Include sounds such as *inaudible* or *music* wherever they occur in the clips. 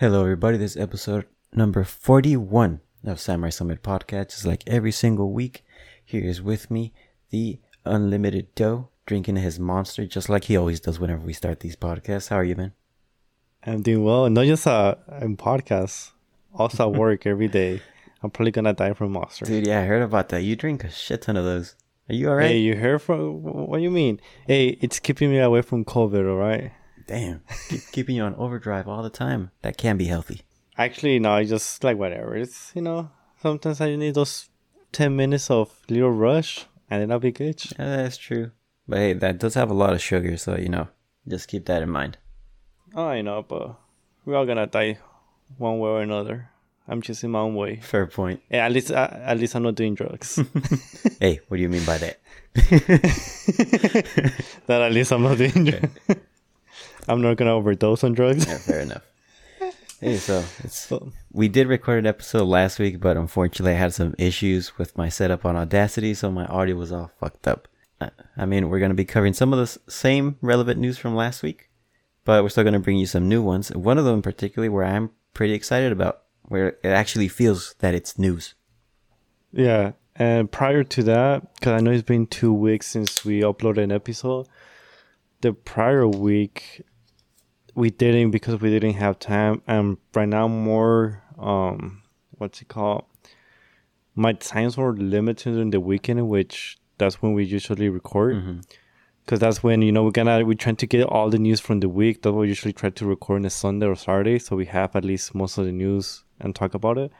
Hello, everybody. This is episode number 41 of Samurai Summit Podcast. Just like every single week, here is with me the Unlimited Dough drinking his monster, just like he always does whenever we start these podcasts. How are you, man? I'm doing well. Not just uh, in podcasts, also at work every day. *laughs* I'm probably gonna die from monster. Dude, yeah, I heard about that. You drink a shit ton of those. Are you alright? Hey, you heard from? What do you mean? Hey, it's keeping me away from COVID. All right. Damn, keep, keeping you on overdrive all the time. That can be healthy. Actually, no. I just like whatever. It's you know sometimes I need those ten minutes of little rush, and then I'll be good. Yeah, that's true. But hey, that does have a lot of sugar, so you know, just keep that in mind. Oh, I know, but we're all gonna die one way or another. I'm just in my own way. Fair point. Yeah, at least, uh, at least I'm not doing drugs. *laughs* hey, what do you mean by that? *laughs* that at least I'm not doing *laughs* drugs. I'm not gonna overdose on drugs. Yeah, fair enough. *laughs* Hey, so it's we did record an episode last week, but unfortunately I had some issues with my setup on Audacity, so my audio was all fucked up. I mean, we're gonna be covering some of the same relevant news from last week, but we're still gonna bring you some new ones. One of them, particularly, where I'm pretty excited about, where it actually feels that it's news. Yeah, and prior to that, because I know it's been two weeks since we uploaded an episode, the prior week we didn't because we didn't have time, and right now more um, what's it called? My times were limited in the weekend, which that's when we usually record. Mm-hmm. Because that's when you know we're gonna we're trying to get all the news from the week. That's what we usually try to record on a Sunday or Saturday, so we have at least most of the news and talk about it.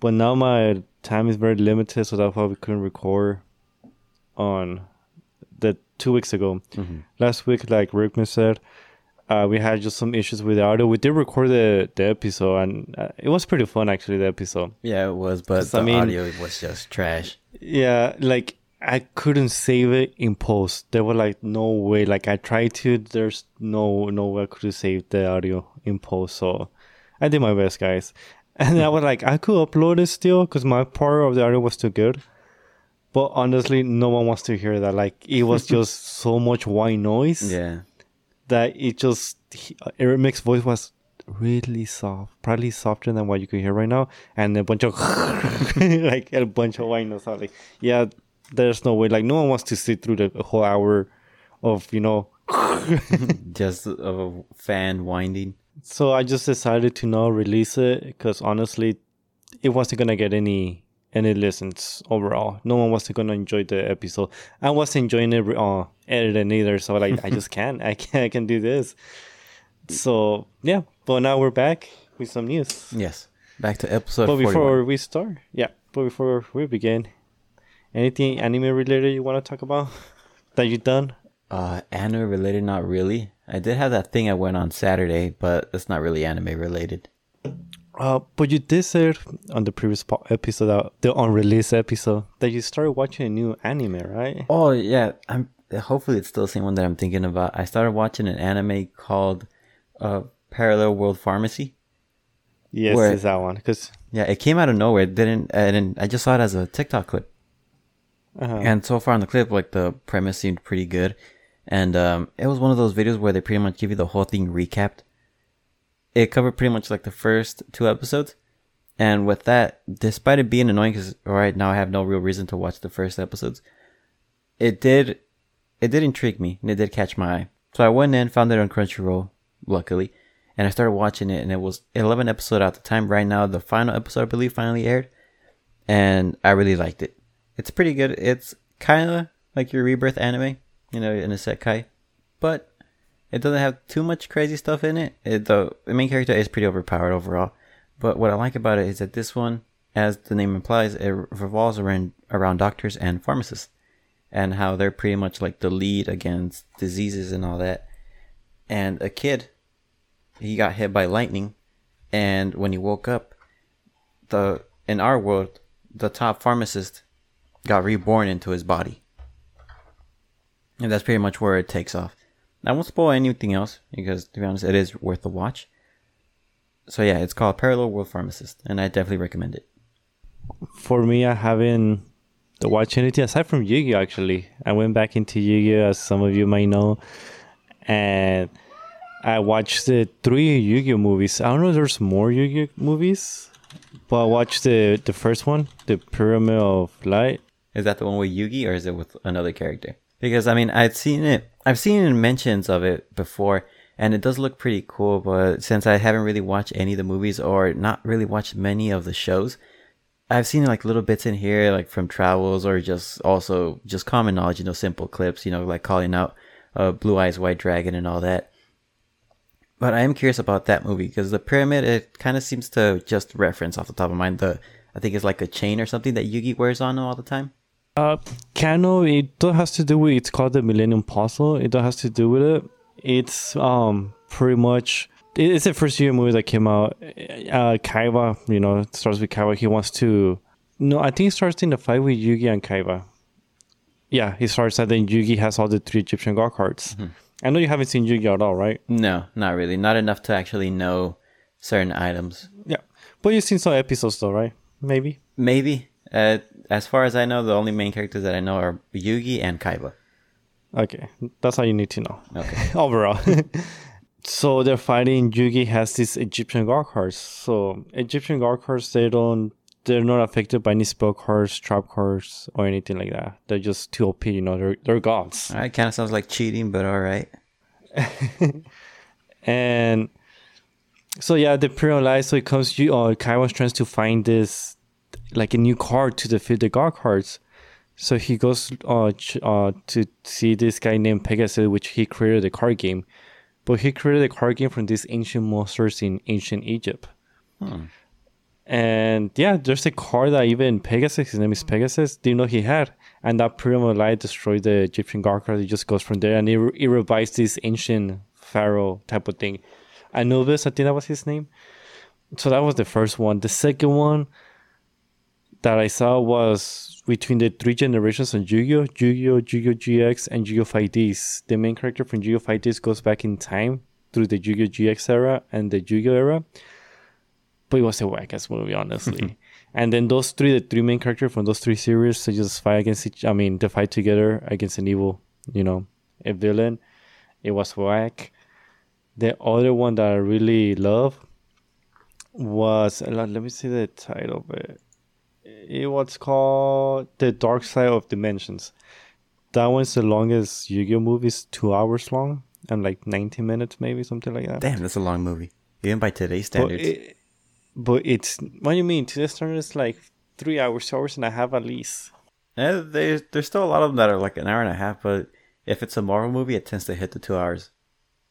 But now my time is very limited, so that's why we couldn't record on the two weeks ago. Mm-hmm. Last week, like Rickman said, uh, we had just some issues with the audio. We did record the, the episode, and uh, it was pretty fun actually. The episode, Yeah, it was, but the I mean- audio was just trash. yeah, like I couldn't save it in post. There were like no way. Like I tried to, there's no no way I could save the audio in post. So I did my best, guys. *laughs* And I was like, I could upload it still because my part of the audio was too good. But honestly, no one wants to hear that. Like it was *laughs* just so much white noise Yeah. That it just he- uh, Eric Mick's voice was really soft, probably softer than what you can hear right now, and a bunch of *laughs* like a bunch of. I like, yeah, there's no way. Like no one wants to sit through the whole hour of you know. *laughs* Just a fan winding. So I just decided to not release it because honestly, it wasn't gonna get any any listens overall. No one was gonna enjoy the episode. I wasn't enjoying it uh, editing either. So like, I just *laughs* can't. I can't. I can do this. So yeah, but now we're back with some news. Yes. Back to episode but 41. before we start, yeah, but before we begin, anything anime related you want to talk about *laughs* that you've done? Uh, anime related, not really. I did have that thing I went on Saturday, but it's not really anime related. Uh, but you did say on the previous po- episode, uh, the unreleased episode, that you started watching a new anime, right? Oh yeah, I'm. Hopefully, it's still the same one that I'm thinking about. I started watching an anime called uh, Parallel World Pharmacy. Yes, Where- it's that one. Because Yeah, it came out of nowhere. It didn't, and I just saw it as a TikTok clip. uh, And so far on the clip, like the premise seemed pretty good, and um, it was one of those videos where they pretty much give you the whole thing recapped. It covered pretty much like the first two episodes, and with that, despite it being annoying, because right now I have no real reason to watch the first episodes, it did, it did intrigue me, and it did catch my eye. So I went in, found it on Crunchyroll, luckily, and I started watching it, and it was 11 episode at the time. Right now, the final episode I believe finally aired, and I really liked it. It's pretty good. It's kind of like your rebirth anime, you know, an isekai, but it doesn't have too much crazy stuff in it. it the, the main character is pretty overpowered overall, but what I like about it is that this one, as the name implies, it revolves around around doctors and pharmacists, and how they're pretty much like the lead against diseases and all that. And a kid, he got hit by lightning, and when he woke up, the in our world, the top pharmacist got reborn into his body. And that's pretty much where it takes off. I won't spoil anything else because, to be honest, it is worth the watch. So yeah, it's called Parallel World Pharmacist, and I definitely recommend it. for me, I haven't watched anything aside from Yu-Gi-Oh. Actually, I went back into Yu-Gi-Oh, as some of you might know, and I watched the three Yu-Gi-Oh movies. I don't know if there's more Yu-Gi-Oh movies, but I watched the the first one, the Pyramid of Light. Is that the one with Yugi, or is it with another character? Because I mean, I'd seen it. I've seen mentions of it before, and it does look pretty cool. But since I haven't really watched any of the movies or not really watched many of the shows, I've seen like little bits in here, like from travels or just also just common knowledge, you know, simple clips, you know, like calling out uh, Blue Eyes White Dragon and all that. But I am curious about that movie because the pyramid, it kind of seems to just reference off the top of mind the, I think it's like a chain or something that Yugi wears on all the time. Uh, Kano, it don't has to do with it's called the Millennium Puzzle. It don't has to do with it. It's um pretty much it's the first year movie that came out. Uh, Kaiba, you know, it starts with Kaiba. He wants to. No, I think it starts in the fight with Yugi and Kaiba. Yeah, he starts and then Yugi has all the three Egyptian god cards. Mm-hmm. I know you haven't seen Yugi at all, right? No, not really. Not enough to actually know certain items. Yeah, but you've seen some episodes though, right? Maybe. Maybe. Uh, as far as I know, the only main characters that I know are Yugi and Kaiba. Okay, that's all you need to know. Okay. *laughs* Overall. *laughs* so they're fighting. Yugi has these Egyptian god cards. So Egyptian god cards, they don't, they're not affected by any spell cards, trap cards, or anything like that. They're just too OP. You know, they're they're gods. All right, kind of sounds like cheating, but all right. *laughs* and so yeah, the period So it comes. You, uh, Kaiba's trying to find this like a new card to defeat the god cards. So he goes uh, uh, to see this guy named Pegasus, which he created a card game. But he created a card game from these ancient monsters in ancient Egypt. Hmm. And yeah, there's a card that even Pegasus, his name is Pegasus, didn't know he had. And that Pyramid Light destroyed the Egyptian god card. It just goes from there and it, it revives this ancient pharaoh type of thing. Anubis, I think that was his name. So that was the first one. The second one that I saw was between the three generations on Yu-Gi-Oh, Yu-Gi-Oh, Yu-Gi-Oh GX, and Yu-Gi-Oh 5Ds. The main character from Yu-Gi-Oh 5Ds goes back in time through the Yu-Gi-Oh GX era and the Yu-Gi-Oh era. But it was a whack ass movie, honestly. *laughs* and then those three, the three main characters from those three series, they just fight against each. I mean, they fight together against an evil, you know, a villain. It was whack. The other one that I really love was let me see the title of it it was called The Dark Side of Dimensions. That one's the longest Yu-Gi-Oh movie. It's two hours long and like 90 minutes, maybe something like that. Damn, that's a long movie. Even by today's standards. But, it, but it's what do you mean? Today's standards is like three hours, two hours and a half at least. Yeah, there's there's still a lot of them that are like an hour and a half, but if it's a Marvel movie, it tends to hit the two hours,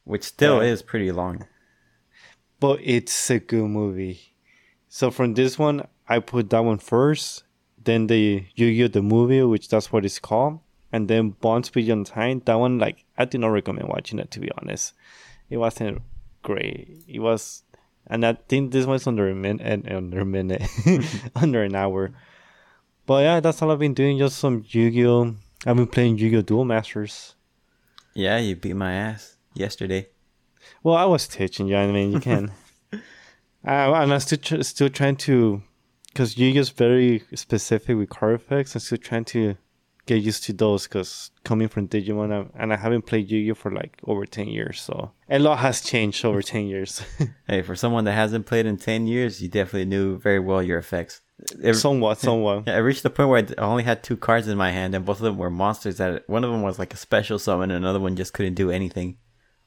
which still yeah. is pretty long. But it's a good movie. So from this one, I put that one first, then the Yu-Gi-Oh the movie, which that's what it's called, and then Bonds Beyond Time. That one, like, I did not recommend watching it to be honest. It wasn't great. It was, and I think this one's under a minute, under a minute, *laughs* under an hour. But yeah, that's all I've been doing. Just some Yu-Gi-Oh. I've been playing Yu-Gi-Oh Duel Masters. Yeah, you beat my ass yesterday. Well, I was teaching you. I mean, you can. *laughs* and I'm still still trying to because use very specific with card effects. I'm still trying to get used to those because coming from Digimon and I haven't played Yu-Gi-Oh for like over 10 years. So a lot has changed over *laughs* 10 years. *laughs* hey, for someone that hasn't played in 10 years, you definitely knew very well your effects. It, somewhat, *laughs* somewhat. Yeah, I reached the point where I only had two cards in my hand and both of them were monsters that one of them was like a special summon and another one just couldn't do anything.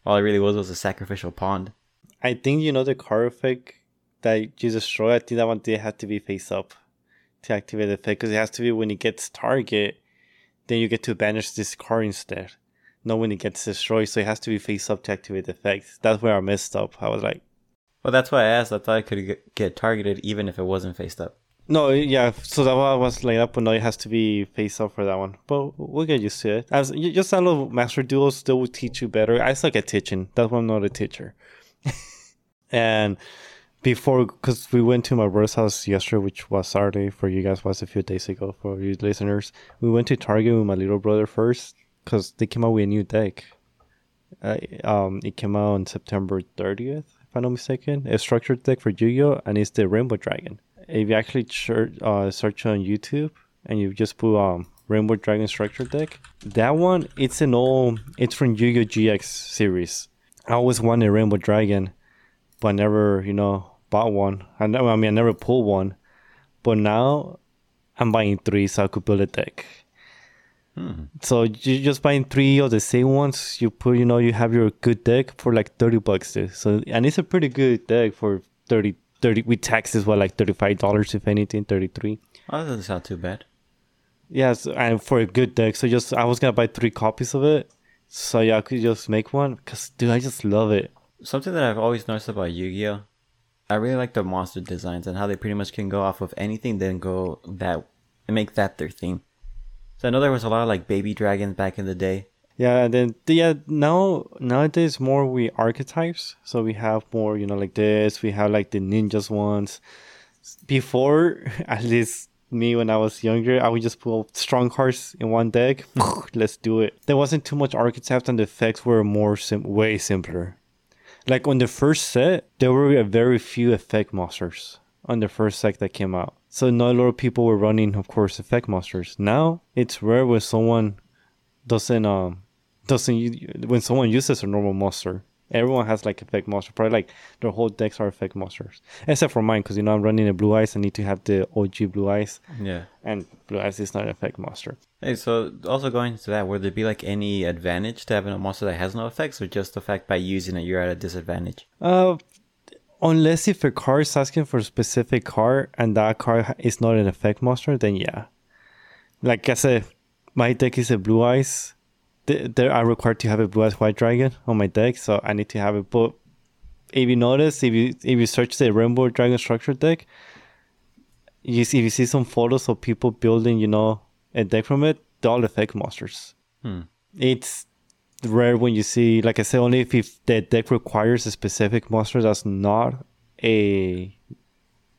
All it really was was a sacrificial pond. I think you know the card effect that you destroy, I think that one did have to be face up to activate the effect because it has to be when it gets target, then you get to banish this card instead. Not when it gets destroyed, so it has to be face up to activate the effect. That's where I messed up. I was like, well, that's why I asked. I thought I could get targeted even if it wasn't faced up. No, yeah, so that one was laid up, but no, it has to be face up for that one. But we'll get used to it. As you just a little master duels, still will teach you better. I suck at teaching. That's why I'm not a teacher. *laughs* and before because we went to my brother's house yesterday, which was Saturday for you guys was a few days ago for you listeners. We went to Target with my little brother first because they came out with a new deck. Uh, um, it came out on September 30th, if I'm not mistaken. A structured deck for Yu-Gi-Oh, and it's the Rainbow Dragon. If you actually search, uh, search on YouTube and you just put um Rainbow Dragon structured deck, that one it's an old it's from Yu-Gi-Oh GX series I always wanted Rainbow Dragon, but never, you know, bought one. I never, I mean, I never pulled one. But now I'm buying three so I could build a deck. Hmm. So you just buying three of the same ones. You put, you know, you have your good deck for like thirty bucks. Dude. So and it's a pretty good deck for 30, 30 with taxes. What like thirty five dollars if anything, thirty three. Oh, that doesn't sound too bad. Yes, and for a good deck. So just I was gonna buy three copies of it. So yeah, I could just make one. Cause dude, I just love it. Something that I've always noticed about Yu-Gi-Oh, I really like the monster designs and how they pretty much can go off of anything, then go that and make that their theme. So I know there was a lot of like baby dragons back in the day. Yeah, and then yeah, now nowadays more we archetypes. So we have more, you know, like this. We have like the ninjas ones. Before, *laughs* at least me when I was younger, I would just pull strong cards in one deck. *laughs* Let's do it. There wasn't too much archetypes, and the effects were more sim- way simpler. Like on the first set, there were very few effect monsters on the first set that came out. So not a lot of people were running, of course, effect monsters. Now it's rare when someone doesn't um doesn't when someone uses a normal monster. Everyone has like effect monster. Probably like their whole decks are effect monsters, except for mine because you know I'm running a blue eyes. I need to have the OG blue eyes, Yeah. and blue eyes is not an effect monster. Hey, so also going into that, would there be like any advantage to having a monster that has no effects, or just the fact by using it you're at a disadvantage? Uh, unless if a card is asking for a specific card and that card is not an effect monster, then yeah. Like I said, my deck is a blue eyes. Th- There I'm required to have a blue eyes white dragon on my deck, so I need to have it. But if you notice, if you if you search the rainbow dragon structure deck, you see if you see some photos of people building, you know, a deck from it, they're all effect monsters. Hmm. It's rare when you see, like I said, only if, if the deck requires a specific monster that's not a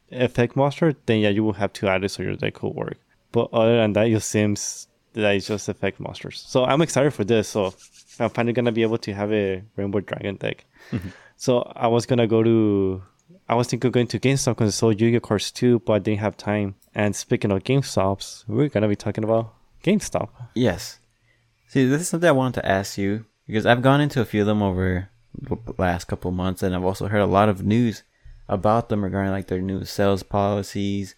effect monster, then yeah, you will have to add it so your deck will work. But other than that, your sims that is just effect monsters. So I'm excited for this. So I'm finally gonna be able to have a Rainbow Dragon deck. so I was gonna go to, I was thinking of going to GameStop because I sold Yu-Gi-Oh cards too, but I didn't have time. And speaking of GameStops, we're gonna be talking about GameStop. Yes. See, this is something I wanted to ask you because I've gone into a few of them over the last couple of months, and I've also heard a lot of news about them regarding like their new sales policies,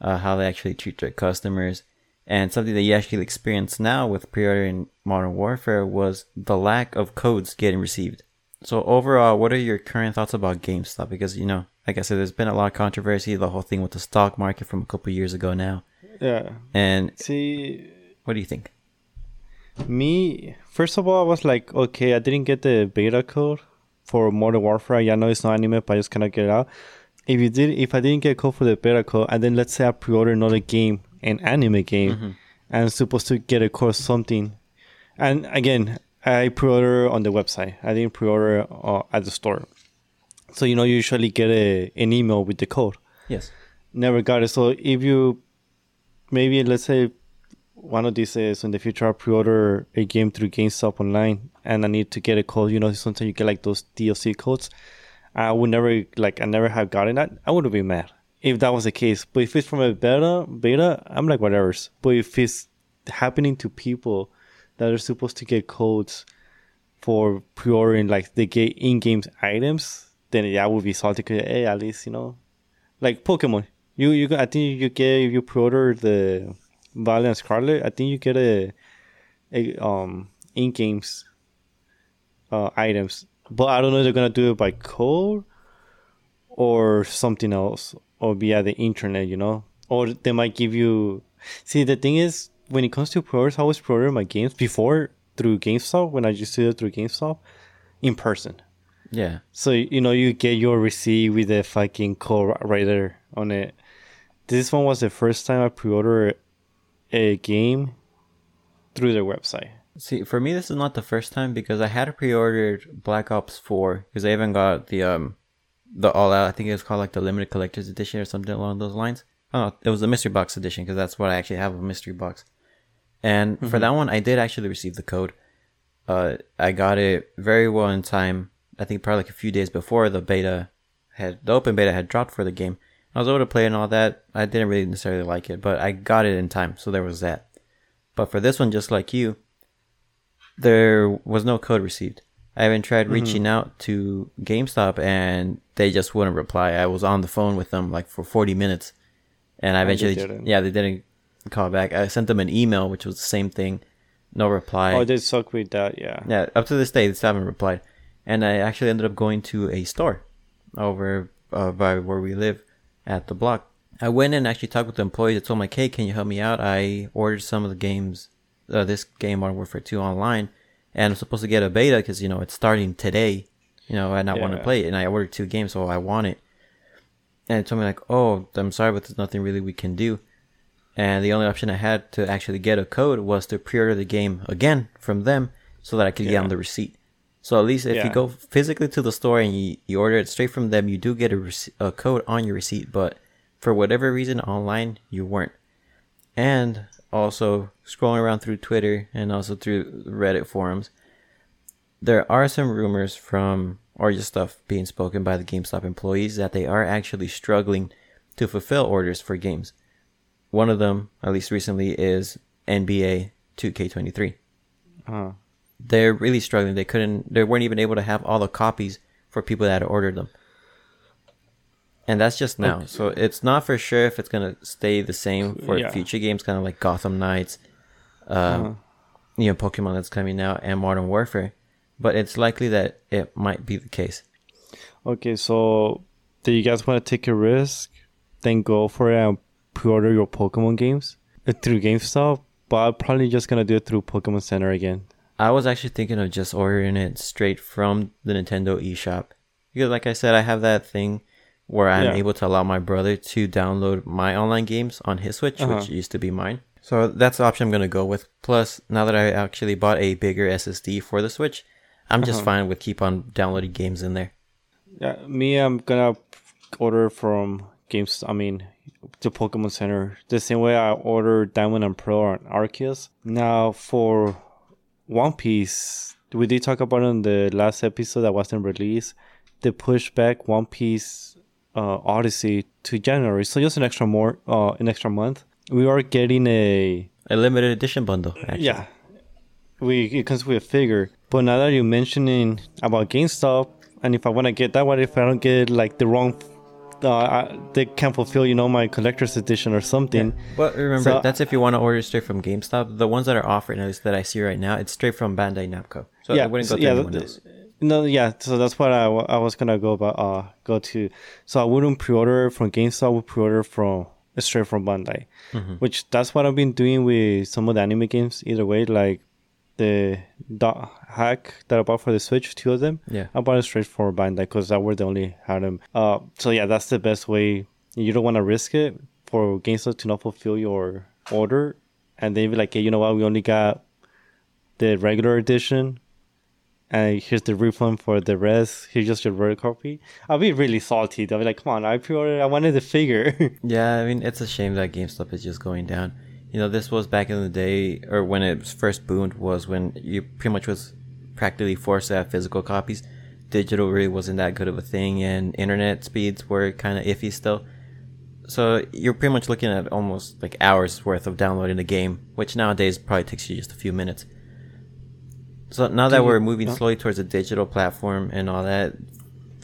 uh, how they actually treat their customers, and something that you actually experience now with pre-ordering Modern Warfare was the lack of codes getting received. So overall, what are your current thoughts about GameStop? Because you know, like I said, there's been a lot of controversy, the whole thing with the stock market from a couple years ago now, Yeah. and See, what do you think? Me, first of all, I was like, okay, I didn't get the beta code for Modern Warfare. Yeah, I know it's not anime, but I just cannot get it out. If you did, if I didn't get code for the beta code, and then let's say I pre-order another game, an anime game, and I'm supposed to get a code something, and again, I pre-order on the website. I didn't pre-order uh, at the store. So you know, you usually get a an email with the code Yes. never got it. So if you maybe let's say one of these is in the future I pre-order a game through GameStop online and I need to get a code, you know, sometimes you get like those DLC codes. I would never like I never have gotten that. I would be mad if that was the case. But if it's from a beta beta, I'm like whatever. But if it's happening to people that are supposed to get codes for pre-ordering like they get in-game items, then yeah, I would be salty. 'cause, hey, at least you know like Pokemon. You you I think you get if you pre-order the Valiant Scarlet, I think you get a a um in games uh items. But I don't know if they're gonna do it by code or something else or via the internet, you know. Or they might give you see the thing is when it comes to pre-orders, I always pre-order my games before through GameStop when I used to do it through GameStop in person. Yeah. So you know you get your receipt with the fucking code right there on it. This one was the first time I pre-ordered a game through their website. See, for me, this is not the first time because I had pre-ordered Black Ops Four because I even got the um, the All Out. I think it was called like the Limited Collector's Edition or something along those lines. Oh, it was the Mystery Box Edition because that's what I actually have a Mystery Box. And for that one, I did actually receive the code. Uh, I got it very well in time. I think probably like a few days before the beta had the open beta had dropped for the game. I was able to play and all that. I didn't really necessarily like it, but I got it in time, so there was that. But for this one, just like you, there was no code received. I even tried reaching out to GameStop and they just wouldn't reply. I was on the phone with them like for 40 minutes and I eventually, didn't. yeah, they didn't call back. I sent them an email, which was the same thing. No reply. Oh, they suck with that. Yeah. Yeah, up to this day, they still haven't replied. And I actually ended up going to a store over uh, by where we live at the block. I went and actually talked with the employees. I told them, like, hey, can you help me out? I ordered some of the games, uh, this game, Modern Warfare 2, online. And I'm supposed to get a beta because, you know, it's starting today. You know, and I want to play it. And I ordered two games, so I want it. And it told me, like, oh, I'm sorry, but there's nothing really we can do. And the only option I had to actually get a code was to pre-order the game again from them so that I could get on the receipt. So at least if you go physically to the store and you, you order it straight from them, you do get a, a code on your receipt. But for whatever reason, online you weren't. And also scrolling around through Twitter and also through Reddit forums, there are some rumors from or just stuff being spoken by the GameStop employees that they are actually struggling to fulfill orders for games. One of them, at least recently, is NBA 2K23. Uh, They're really struggling. They couldn't. They weren't even able to have all the copies for people that ordered them. And that's just now. Okay. So it's not for sure if it's gonna stay the same for Yeah. future games, kind of like Gotham Knights, um, Uh-huh. you know, Pokemon that's coming out, and Modern Warfare. But it's likely that it might be the case. okay, so do you guys want to take a risk? Then go for it and pre-order your Pokemon games uh, through GameStop. But I'm probably just gonna do it through Pokemon Center again. I was actually thinking of just ordering it straight from the Nintendo eShop. Because like I said, I have that thing where I'm Yeah. able to allow my brother to download my online games on his Switch, Uh-huh. which used to be mine. So that's the option I'm gonna go with. Plus, now that I actually bought a bigger SSD for the Switch, I'm just Uh-huh. fine with keep on downloading games in there. Yeah, me, I'm gonna order from Games. I mean, the Pokemon Center the same way I ordered Diamond and Pearl on Arceus. Now for One Piece, we did talk about it in the last episode that wasn't released. They pushed back One Piece uh, Odyssey to January, so just an extra more, uh, an extra month. We are getting a A limited edition bundle, actually. yeah. We it comes with a figure. But now that you're mentioning about GameStop, and if I want to get that, what if I don't get like the wrong? Uh, I, they can't fulfill, you know, my collector's edition or something. But remember, So- that's if you want to order straight from GameStop. The ones that are at least that I see right now, it's straight from Bandai Namco. So yeah, it wouldn't go so- to yeah, anyone else. No, yeah. So that's what I, I was gonna go about. Uh, go to. So I wouldn't pre-order from GameStop. I would pre-order from straight from Bandai, Mm-hmm. which that's what I've been doing with some of the anime games. Either way, like the dot hack that I bought for the Switch, two of them. Yeah. I bought it straight for Bandai because that were the only had them. Uh, so yeah, that's the best way. You don't want to risk it for GameStop to not fulfill your order, and they be like, hey, you know what? We only got the regular edition, and here's the refund for the rest. Here's just your rare copy. I'll be really salty. They'll be like, come on, I pre-ordered. I wanted the figure. *laughs* Yeah, I mean, it's a shame that GameStop is just going down. You know, this was back in the day, or when it first boomed, was when you pretty much was practically forced to have physical copies. Digital really wasn't that good of a thing, and internet speeds were kind of iffy still. So you're pretty much looking at almost like hours worth of downloading a game, which nowadays probably takes you just a few minutes. So now that we're moving slowly towards a digital platform and all that,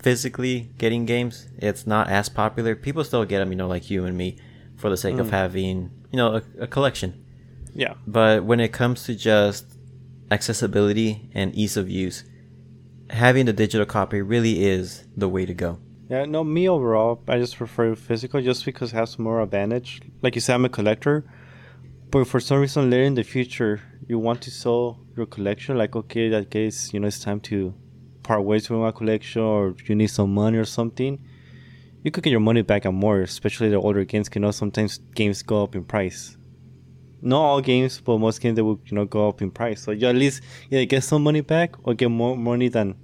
physically getting games, it's not as popular. People still get them, you know, like you and me, for the sake Mm. of having, you know, a, a collection. yeah. But when it comes to just accessibility and ease of use, having the digital copy really is the way to go. Yeah, no, me overall, I just prefer physical just because it has more advantage. Like you said, I'm a collector, but for some reason later in the future, you want to sell your collection. Like, okay, that case, you know, it's time to part ways with my collection, or you need some money or something. You could get your money back and more, especially the older games. You know, sometimes games go up in price. Not all games, but most games they will, you know, go up in price. So you at least either get some money back or get more money than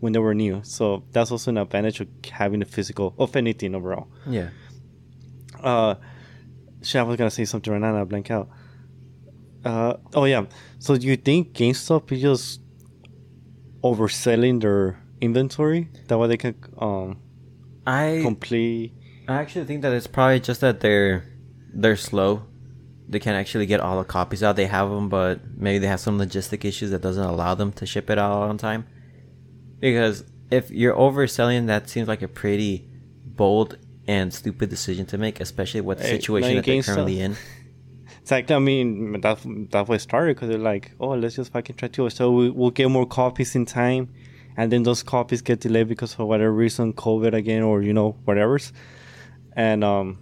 when they were new. So that's also an advantage of having a physical of anything overall. Yeah. Uh, shit, I was gonna say something right now, and I blank out. Uh, oh yeah. So do you think GameStop is just overselling their inventory? That way they can um I complete. I actually think that it's probably just that they're they're slow. They can't actually get all the copies out. They have them, but maybe they have some logistic issues that doesn't allow them to ship it out on time. Because if you're overselling, that seems like a pretty bold and stupid decision to make, especially with the Hey, situation now that they're currently in. *laughs* It's like I mean that's that's what started because they're like, oh, let's just fucking try to. So we, we'll get more copies in time, and then those copies get delayed because for whatever reason, COVID again, or you know whatever's, and um,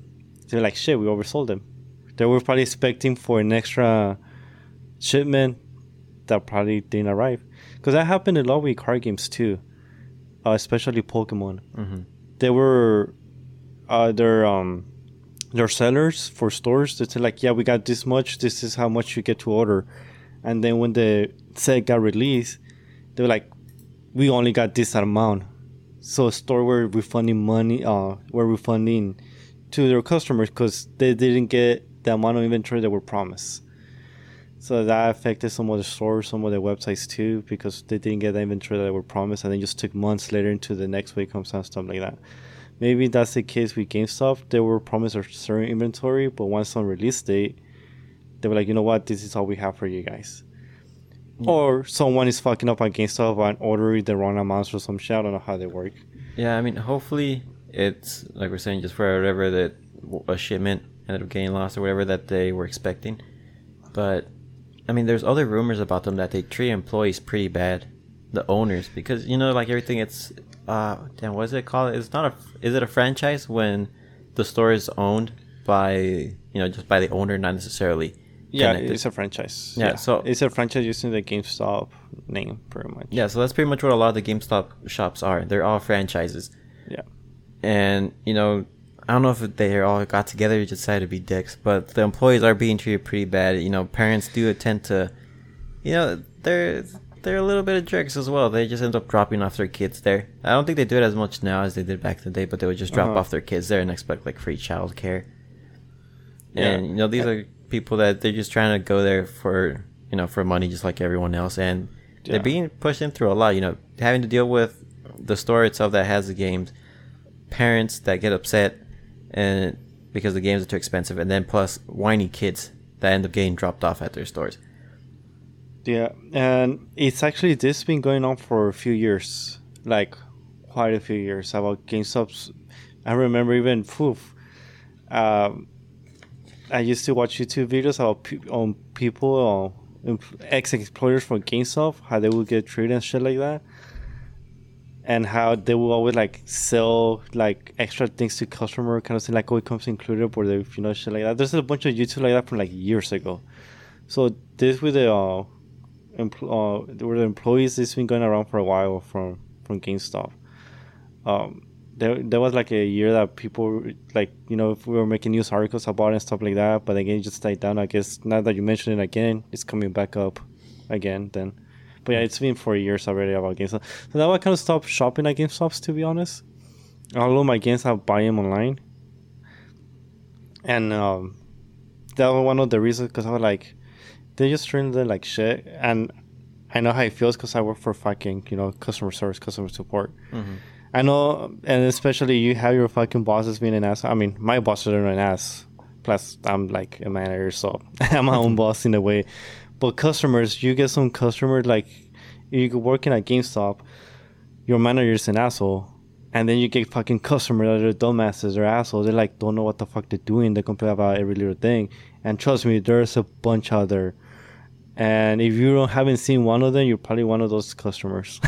they're like, shit, we oversold them. They were probably expecting for an extra shipment that probably didn't arrive, because that happened a lot with card games too, uh, especially Pokemon hmm they were uh their um their sellers for stores they said like yeah we got this much this is how much you get to order. And then when the set got released they were like we only got this amount. So a store were refunding money uh were refunding to their customers because they didn't get the amount of inventory that were promised. So that affected some of the stores some of the websites too because they didn't get the inventory that were promised and then just took months later into the next week comes out stuff like that maybe that's the case with GameStop. They were promised a certain inventory, but once on release date, they were like, you know what, this is all we have for you guys. Mm. Or someone is fucking up on GameStop and ordering the wrong amounts or some shit. I don't know how they work. Yeah, I mean, hopefully it's like we're saying, just for whatever that a shipment ended up getting lost or whatever that they were expecting. But I mean, there's other rumors about them that they treat employees pretty bad, the owners, because you know, like everything, it's uh, damn, what is it called? It's not a, is it a franchise when the store is owned by you know just by the owner, not necessarily. Yeah, connected? it's a franchise. Yeah, so- it's a franchise using the GameStop name, pretty much. Yeah, so that's pretty much what a lot of the GameStop shops are. They're all franchises. Yeah. And, you know, I don't know if they all got together and decided to be dicks, but the employees are being treated pretty bad. You know, parents do tend to, you know, they're they're a little bit of jerks as well. They just end up dropping off their kids there. I don't think they do it as much now as they did back in the day, but they would just drop Uh-huh. off their kids there and expect like free child care. Yeah. And you know, these are people that they're just trying to go there for you know for money, just like everyone else, and Yeah. they're being pushed in through a lot. You know, having to deal with the store itself that has the games, parents that get upset, and because the games are too expensive, and then plus whiny kids that end up getting dropped off at their stores. Yeah, and it's actually this been going on for a few years, like quite a few years about GameStop's. I remember even poof. Um, I used to watch YouTube videos about pe- on people, on ex employers from GameStop, how they would get treated and shit like that, and how they will always like sell like extra things to customer, kind of thing like oh it comes included, or they you know shit like that. There's a bunch of YouTube like that from like years ago. So this with the uh, empl- uh, were the employees. This been going around for a while from from GameStop. Um, there there was like a year that people like you know if we were making news articles about it and stuff like that, but again it just died down. I guess now that you mention it again, it's coming back up again. Then, but yeah, it's been for years already about GameStop. So now I kind of stopped shopping at GameStops to be honest. Of my games I buy them online, and um, that was one of the reasons because I was like they just treat them like shit and i know how it feels because i work for fucking you know customer service customer support Mm-hmm. i know and especially you have your fucking bosses being an ass i mean my bosses are an ass plus i'm like a manager so *laughs* i'm my own boss in a way but customers you get some customers like you working at gamestop your manager's an asshole and then you get fucking customers that are dumbasses or assholes. They like don't know what the fuck they're doing. They complain about every little thing. And trust me, there's a bunch out there. And if you don't haven't seen one of them, you're probably one of those customers.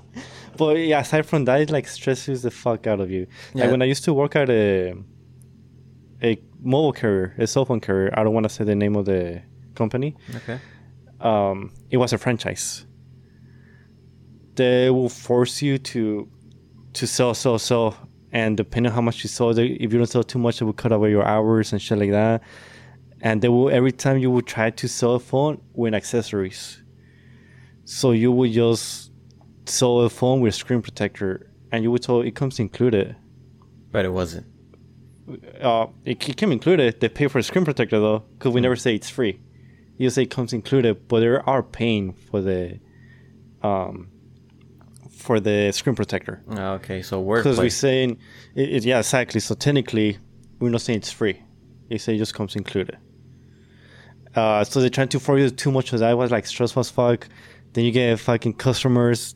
*laughs* but yeah, aside from that, it like stresses the fuck out of you. Yeah. Like when I used to work at a a mobile carrier, a cell phone carrier. I don't want to say the name of the company. Okay. Um, it was a franchise. They will force you to to sell, sell, sell, and depending on how much you sell, they, if you don't sell too much, they will cut away your hours and shit like that. And they will every time you will try to sell a phone with accessories. So you would just sell a phone with screen protector, and you would tell it comes included. But it wasn't. Uh, it, it came included. They pay for a screen protector though, because we never say it's free. You say it comes included, but they are paying for the, um, for the screen protector. Oh, okay, so Because we're saying, it, it, yeah, exactly. So technically, we're not saying it's free. They say it just comes included. Uh, so they're trying to force you too much of that. Was like stressful as fuck. Then you get fucking customers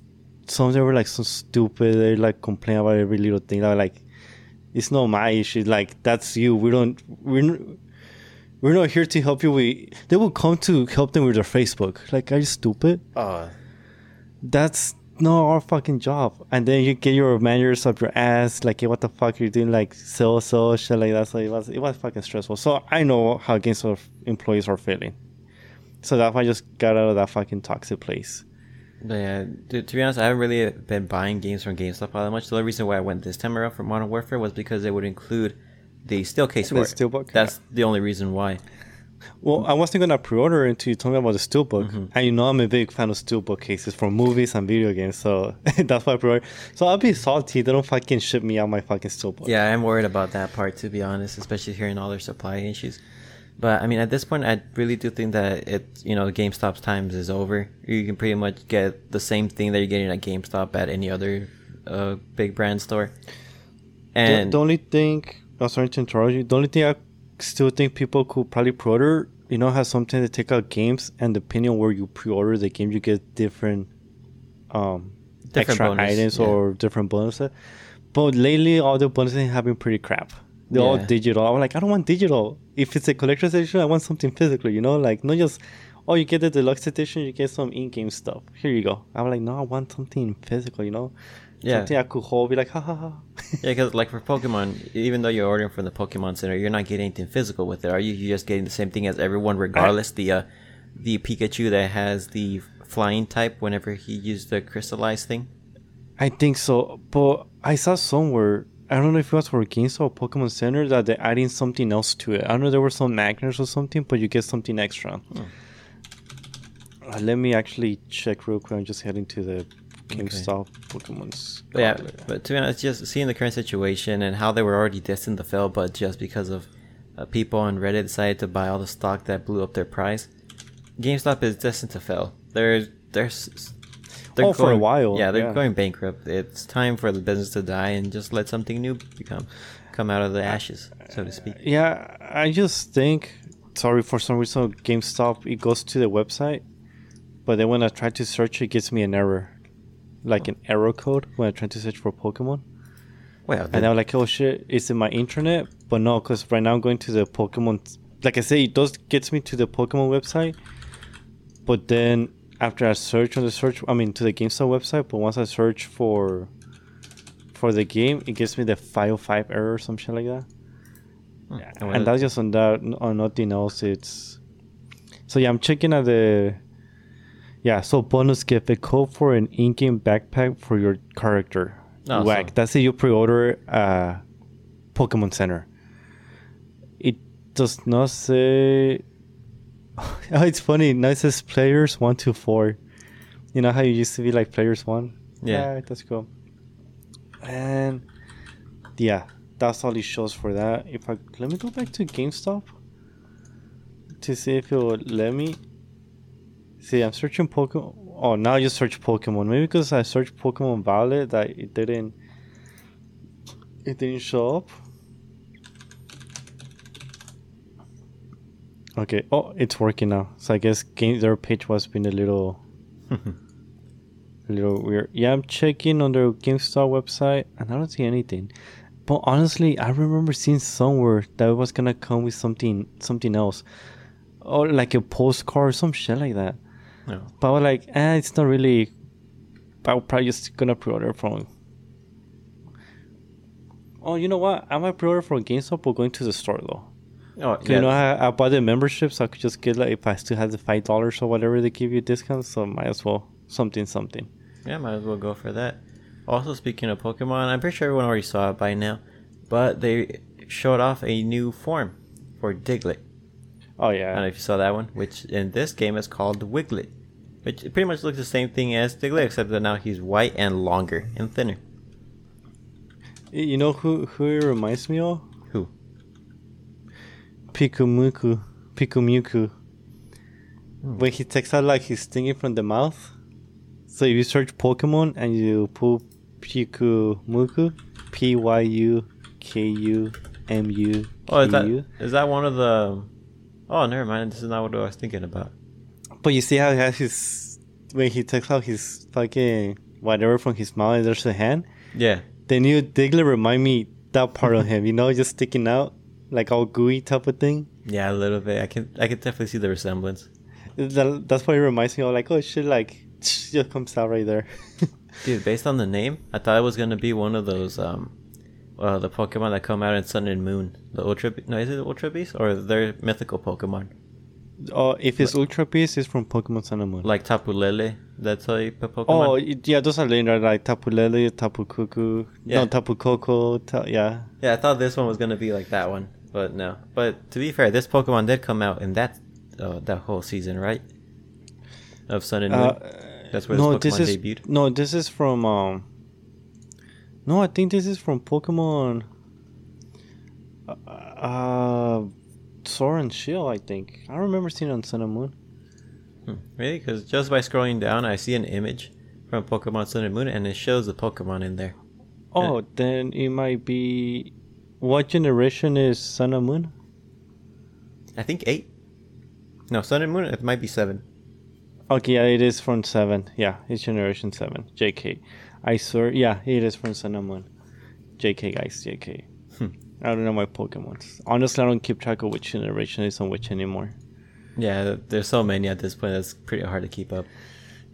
some of them were like so stupid. They like complain about every little thing. They're like, it's not my issue. Like that's you. We don't. We're. We're not here to help you. We they will come to help them with their Facebook. Like, are you stupid? Oh, That's not our fucking job. And then you get your managers up your ass. Like, hey, what the fuck are you doing? Like, so so shit like that. So it was it was fucking stressful. So I know how GameStop employees are feeling. So that's why I just got out of that fucking toxic place. But yeah, to, to be honest, I haven't really been buying games from GameStop all that much. The only reason why I went this time around for Modern Warfare was because it would include the steel case The for it. steelbook? That's the only reason why. Well, I wasn't gonna pre-order until you told me about the steelbook, and you know I'm a big fan of steelbook cases for movies and video games, so *laughs* that's why I pre-ordered. So I'll be salty. They don't fucking ship me out my fucking steelbook. Yeah, I'm worried about that part to be honest, especially hearing all their supply issues. But I mean, at this point, I really do think that it, you know, GameStop's times is over. You can pretty much get the same thing that you're getting at GameStop at any other uh, big brand store. The, And the only thing, I'm sorry to interrupt you. The only thing I still think people could probably pre-order, you know, has something to take out games, and depending on where you pre-order the game, you get different, um, Different extra bonus, items yeah. or different bonuses. But lately, all the bonuses have been pretty crap. They're all digital. I'm like, I don't want digital. If it's a collector's edition, I want something physical. You know, like not just. Oh, you get the deluxe edition, you get some in-game stuff. Here you go. I'm like, no, I want something physical. You know, yeah, something I could hold. Be like, ha ha ha. yeah, because like for Pokemon, even though you're ordering from the Pokemon Center, you're not getting anything physical with it, are you? You're just getting the same thing as everyone, regardless. The uh, the Pikachu that has the flying type, whenever he used the crystallized thing. I think so, but I saw somewhere. I don't know if it was for GameStop or Pokemon Center that they're adding something else to it. I don't know there were some magnets or something, but you get something extra. Uh, let me actually check real quick. I'm just heading to the GameStop Pokemon's. But yeah, Scarlet. but to be honest, just seeing the current situation and how they were already destined to fail, but just because of uh, people on Reddit decided to buy all the stock that blew up their price, GameStop is destined to fail. They're they're, they're Oh, for a while, Yeah, they're yeah. going bankrupt. It's time for the business to die and just let something new become come out of the ashes, so to speak. Yeah, I just think. Sorry, for some reason, GameStop it goes to the website, but then when I try to search, it gives me an error, like an error code when I try to search for Pokemon. Well, And I'm like, oh shit, it's in my internet, but no, because right now I'm going to the Pokemon. Like I say, it does gets me to the Pokemon website, but then after I search on the search, I mean to the GameStop website, but once I search for for the game, it gives me the 505 error or some shit like that. Hmm. Yeah, And and that's just on that, on nothing else. It's so yeah, I'm checking at the yeah. So bonus gift a code for an in-game backpack for your character. Oh, Whack. so- That's it. You pre-order uh, Pokemon Center. It does not say. *laughs* Oh, it's funny. Now it says players one to four. You know how you used to be like players one. Yeah. that's cool. And yeah, that's all it shows for that. If I let me go back to GameStop to see if it will let me. See, I'm searching Pokemon. Oh, now I just search Pokemon. Maybe because I searched Pokemon Violet that it didn't. It didn't show up. Okay. Oh, it's working now. So I guess game their page was being a little, a *laughs* little weird. Yeah, I'm checking on their GameStop website and I don't see anything. But honestly, I remember seeing somewhere that it was gonna come with something, something else, or like a postcard or some shit like that. No. But I was like, eh, it's not really. I'm probably just gonna pre-order from. Oh, you know what? I might pre-order from GameStop or going to the store though. Oh, 'Cause You know, I, I bought the membership, so I could just get like if I still have the five dollars or whatever they give you discounts. So might as well something something. Yeah, might as well go for that. Also, speaking of Pokemon, I'm pretty sure everyone already saw it by now, but they showed off a new form for Diglett. Oh yeah. I don't know if you saw that one, which in this game is called Wiglett, which pretty much looks the same thing as Diglett, except that now he's white and longer and thinner. you know who who it reminds me of? Who? Pyukumuku, Pyukumuku. Hmm. When he takes out like his thingy from the mouth. So if you search Pokemon and you put Pyukumuku, P Y U K U M U Oh, is that K U. is that one of the? Oh, never mind. This is not what I was thinking about. But you see how he has his when he takes out his fucking whatever from his mouth and there's a hand. Yeah. The new Diglett remind me that part of him, you know, just sticking out like all gooey type of thing. Yeah, a little bit. I can I can definitely see the resemblance. That, that's why it reminds me of. Like, oh shit, like just comes out right there. *laughs* Dude, based on the name, I thought it was gonna be one of those um, uh, the Pokemon that come out in Sun and Moon. The Ultra Be- no, is it Ultra Beast or they're mythical Pokemon oh, if it's Ultra Beast, it's from Pokemon Sun and Moon. like Tapu Lele? That type of Pokemon. oh, yeah, those are legendary like Tapu Lele, Tapu Kuku, Yeah. no Tapu Koko. Ta- yeah, Yeah, I thought this one was gonna be like that one, but no. But to be fair, this Pokemon did come out in that uh, that whole season, right? Of Sun and Moon. Uh, That's where no, this this Pokemon is debuted. no, this is from um. No, I think this is from Pokemon. Uh, uh Sword and Shield. I think I remember seeing it on Sun and Moon. Hmm, Really? Because just by scrolling down, I see an image from Pokemon Sun and Moon, and it shows the Pokemon in there. Oh, then it might be. What generation is Sun and Moon? I think eight. No, Sun and Moon. It might be seven. Okay, yeah, it is from seven. Yeah, it's generation seven. JK. I swear, yeah, it is from Sun and Moon. JK, guys, JK. Hmm. I don't know my Pokemons. Honestly, I don't keep track of which generation is on which anymore. Yeah, there's so many at this point. It's pretty hard to keep up.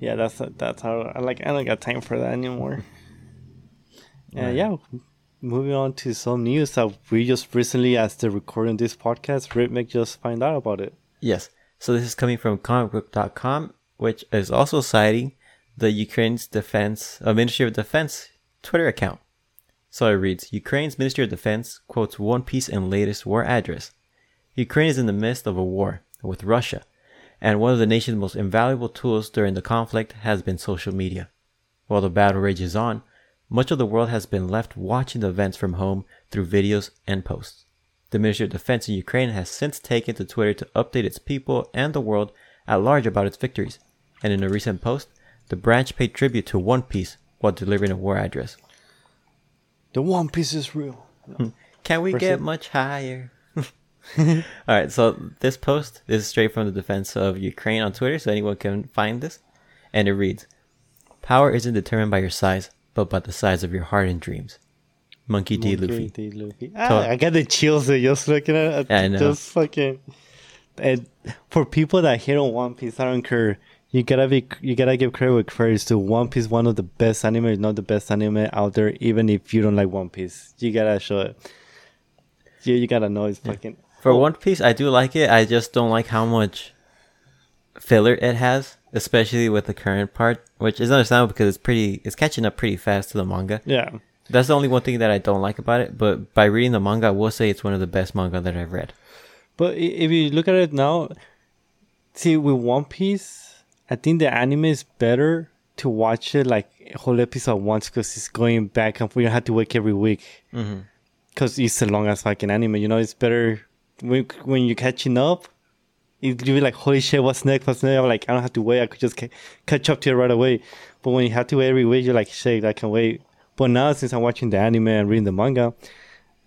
Yeah, that's that's how I like. I don't got time for that anymore. *laughs* Right. yeah, moving on to some news that we just recently, as the recording this podcast, Rhythmic just find out about it. Yes. So this is coming from comicbook.com, which is also citing the Ukraine's defense, uh, Ministry of Defense Twitter account. So it reads Ukraine's Ministry of Defense quotes One Piece and latest war address. Ukraine is in the midst of a war with Russia, and one of the nation's most invaluable tools during the conflict has been social media. While the battle rages on, much of the world has been left watching the events from home through videos and posts. The Ministry of Defense in Ukraine has since taken to Twitter to update its people and the world at large about its victories. And in a recent post, the branch paid tribute to One Piece while delivering a war address. The One Piece is real. *laughs* Can we First get it- much higher? *laughs* All right, so this post is straight from the defense of Ukraine on Twitter, so anyone can find this. And it reads Power isn't determined by your size, but by the size of your heart and dreams. Monkey D. Monkey Luffy. D. Luffy. Ah, I got the chills just looking at it. I know. Just fucking. And for people that hate on One Piece, I don't care. You gotta be, you gotta give credit where credit is due. One Piece, one of the best anime, if not the best anime out there. Even if you don't like One Piece, you gotta show it. Yeah, you gotta know it's fucking. For One Piece, I do like it. I just don't like how much filler it has, especially with the current part, which is understandable because it's pretty, it's catching up pretty fast to the manga. Yeah, That's the only one thing that I don't like about it. But by reading the manga, I will say it's one of the best manga that I've read. but if you look at it now, see with One Piece, I think the anime is better to watch it like a whole episode once because it's going back and forth. You don't have to wait every week. Mm-hmm. because it's a long as fucking anime. You know, it's better when when you're catching up. It you be like, holy shit, what's next? What's next? I'm like, I don't have to wait. I could just ca- catch up to it right away. But when you have to wait every week, you're like, shit, I can wait. But now since I'm watching the anime and reading the manga,